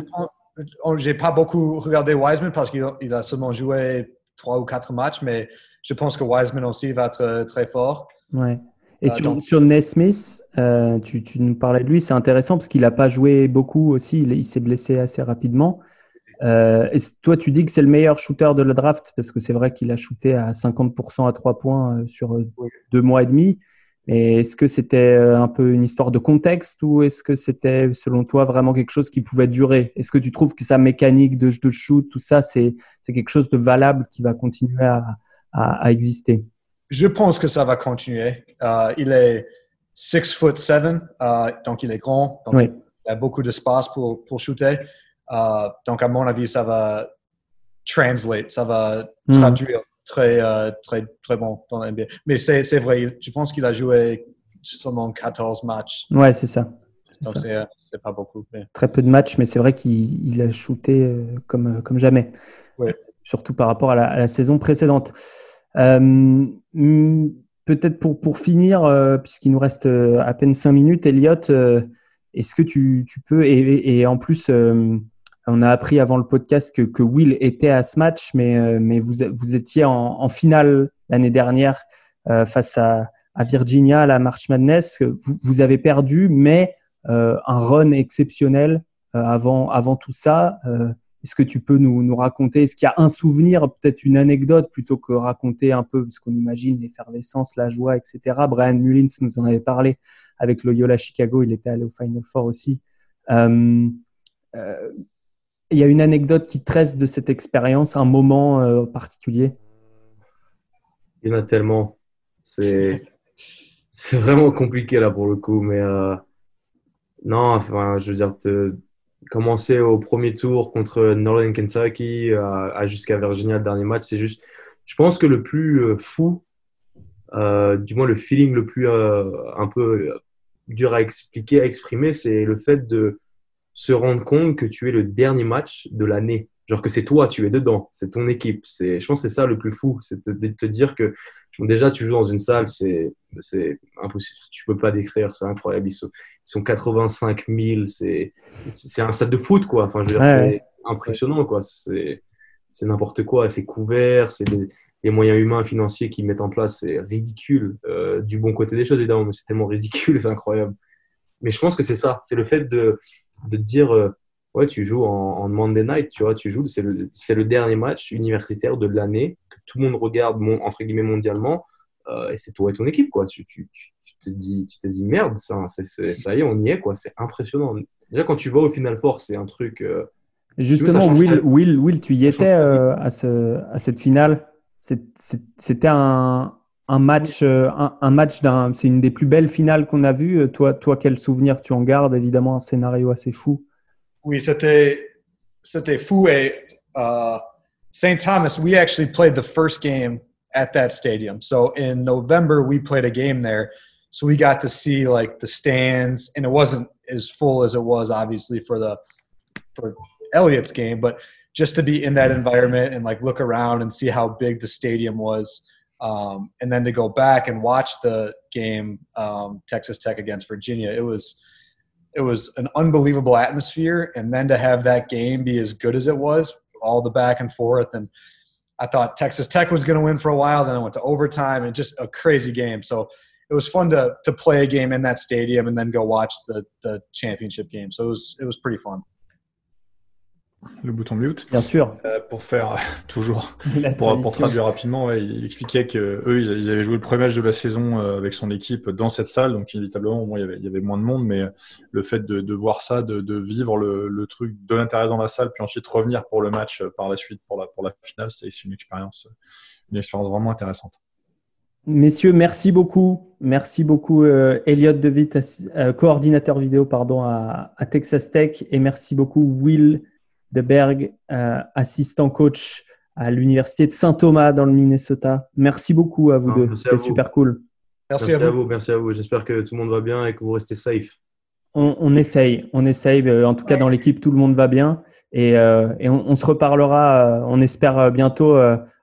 Je n'ai pas beaucoup regardé Wiseman parce qu'il a seulement joué trois ou quatre matchs, mais je pense que Wiseman aussi va être très fort. Ouais. Et euh, sur, Nesmith, euh, tu, nous parlais de lui, c'est intéressant parce qu'il n'a pas joué beaucoup aussi, il, s'est blessé assez rapidement. Euh, et toi, tu dis que c'est le meilleur shooter de la draft parce que c'est vrai qu'il a shooté à 50% à 3 points sur deux mois et demi. Et est-ce que c'était un peu une histoire de contexte ou est-ce que c'était, selon toi, vraiment quelque chose qui pouvait durer? Est-ce que tu trouves que sa mécanique de, de shoot, tout ça, c'est quelque chose de valable qui va continuer à, à exister? Je pense que ça va continuer. Euh, il est 6 foot 7, euh, donc il est grand. Donc Il a beaucoup d'espace pour, pour shooter. Euh, donc, à mon avis, ça va translate, ça va hmm. traduire très, très, très bon dans l'NBA. Mais c'est vrai, je pense qu'il a joué seulement 14 matchs. Ouais, c'est ça. Donc, c'est pas beaucoup. Très peu de matchs, mais c'est vrai qu'il a shooté comme, comme jamais. Surtout par rapport à la, à la saison précédente. Euh, peut-être pour, pour finir, euh, puisqu'il nous reste euh, à peine cinq minutes, Elliot, est-ce que tu, tu peux, et, et, en plus, on a appris avant le podcast que, que, Will était à ce match, mais, mais vous, vous étiez en, en finale l'année dernière face à, à, Virginia, à la March Madness. Vous, vous avez perdu, mais un run exceptionnel avant, avant tout ça. Est-ce que tu peux nous, raconter, est-ce qu'il y a un souvenir, peut-être une anecdote, plutôt que raconter un peu, parce qu'on imagine l'effervescence, la joie, etc. Brian Mullins nous en avait parlé avec Loyola Chicago, il était allé au Final Four aussi. Euh, euh, il y a une anecdote qui tresse de cette expérience, un moment euh, particulier? Il y en a tellement. C'est, vraiment compliqué là pour le coup, mais non, je veux dire, te commencer au premier tour contre Northern Kentucky à, jusqu'à Virginia, le dernier match, c'est juste. Je pense que le plus euh, fou, euh, du moins le feeling le plus euh, un peu dur à expliquer, à exprimer, c'est le fait de se rendre compte que tu es le dernier match de l'année. Genre que c'est toi, tu es dedans, c'est ton équipe. Je pense que c'est ça le plus fou, c'est de te dire que déjà tu joues dans une salle, c'est, c'est impossible, tu peux pas décrire, c'est incroyable. Ils sont, ils sont 85 000, c'est, c'est un stade de foot quoi. Enfin, je veux dire, c'est impressionnant quoi. C'est, c'est n'importe quoi, c'est couvert, c'est les moyens humains, financiers qu'ils mettent en place, c'est ridicule. Euh, du bon côté des choses évidemment, mais c'est tellement ridicule, c'est incroyable. Mais je pense que c'est ça, c'est le fait de, de dire euh, ouais, tu joues en, Monday night, tu vois, tu joues, c'est le, le, dernier match universitaire de l'année que tout le monde regarde, entre guillemets, mondialement, euh, et c'est toi et ton équipe, quoi. Tu, tu, tu, te dis, tu te dis merde, ça, ça y est, on y est, quoi. C'est impressionnant. Déjà, quand tu vas au Final Four, c'est un truc. Euh, Justement, Will, Will, Will, tu y étais euh, à, ce, à cette finale. C'était un, un match, un, un match d'un. C'est une des plus belles finales qu'on a vues. Toi, toi, quel souvenir tu en gardes? Évidemment, un scénario assez fou. Oui, c'était, c'était fou. Et uh, St. Thomas, we actually played the first game at that stadium. So in November, we played a game there. So we got to see like the stands, and it wasn't as full as it was obviously for the for Elliot's game, but just to be in that environment and like look around and see how big the stadium was, um, and then to go back and watch the game um, Texas Tech against Virginia, it was it was an unbelievable atmosphere and then to have that game be as good as it was all the back and forth and i thought texas tech was going to win for a while then i went to overtime and just a crazy game. So it was fun to to play a game in that stadium and then go watch the the championship game. So it was it was pretty fun le bouton mute. Bien sûr. Euh, pour faire toujours, pour, pour, traduire rapidement, ouais, il expliquait que eux, ils, avaient joué le premier match de la saison euh, avec son équipe dans cette salle, donc inévitablement, il y avait, il y avait moins de monde, mais le fait de, de voir ça, de, de vivre le, le, truc de l'intérieur dans la salle, puis ensuite revenir pour le match euh, par la suite, pour la, pour la finale, c'est une expérience, une expérience vraiment intéressante. Messieurs, merci beaucoup. Merci beaucoup, euh, Elliot DeWitt, euh, coordinateur vidéo pardon, à, Texas Tech. Et merci beaucoup, Will DeBerg, euh, assistant coach à l'Université de Saint-Thomas dans le Minnesota. Merci beaucoup à vous deux. C'était super cool. Merci, à, vous. Merci à vous. J'espère que tout le monde va bien et que vous restez safe. On, essaye. On essaye. En tout cas, dans l'équipe, tout le monde va bien. Et, on, se reparlera, on espère bientôt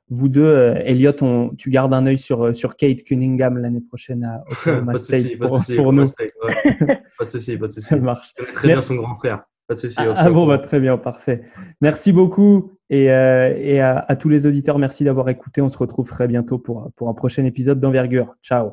vous deux, euh, Elliot, tu gardes un œil sur, euh, sur Kate Cunningham l'année prochaine à Oklahoma State pour, pour, nous. pas de souci, pas de souci. Ça marche. très bien son grand frère. Pas de souci. Ah, ah bon, bah, très bien, parfait. Merci beaucoup et, euh, et à, à, tous les auditeurs, merci d'avoir écouté. On se retrouve très bientôt pour, pour un prochain épisode d'envergure. Ciao.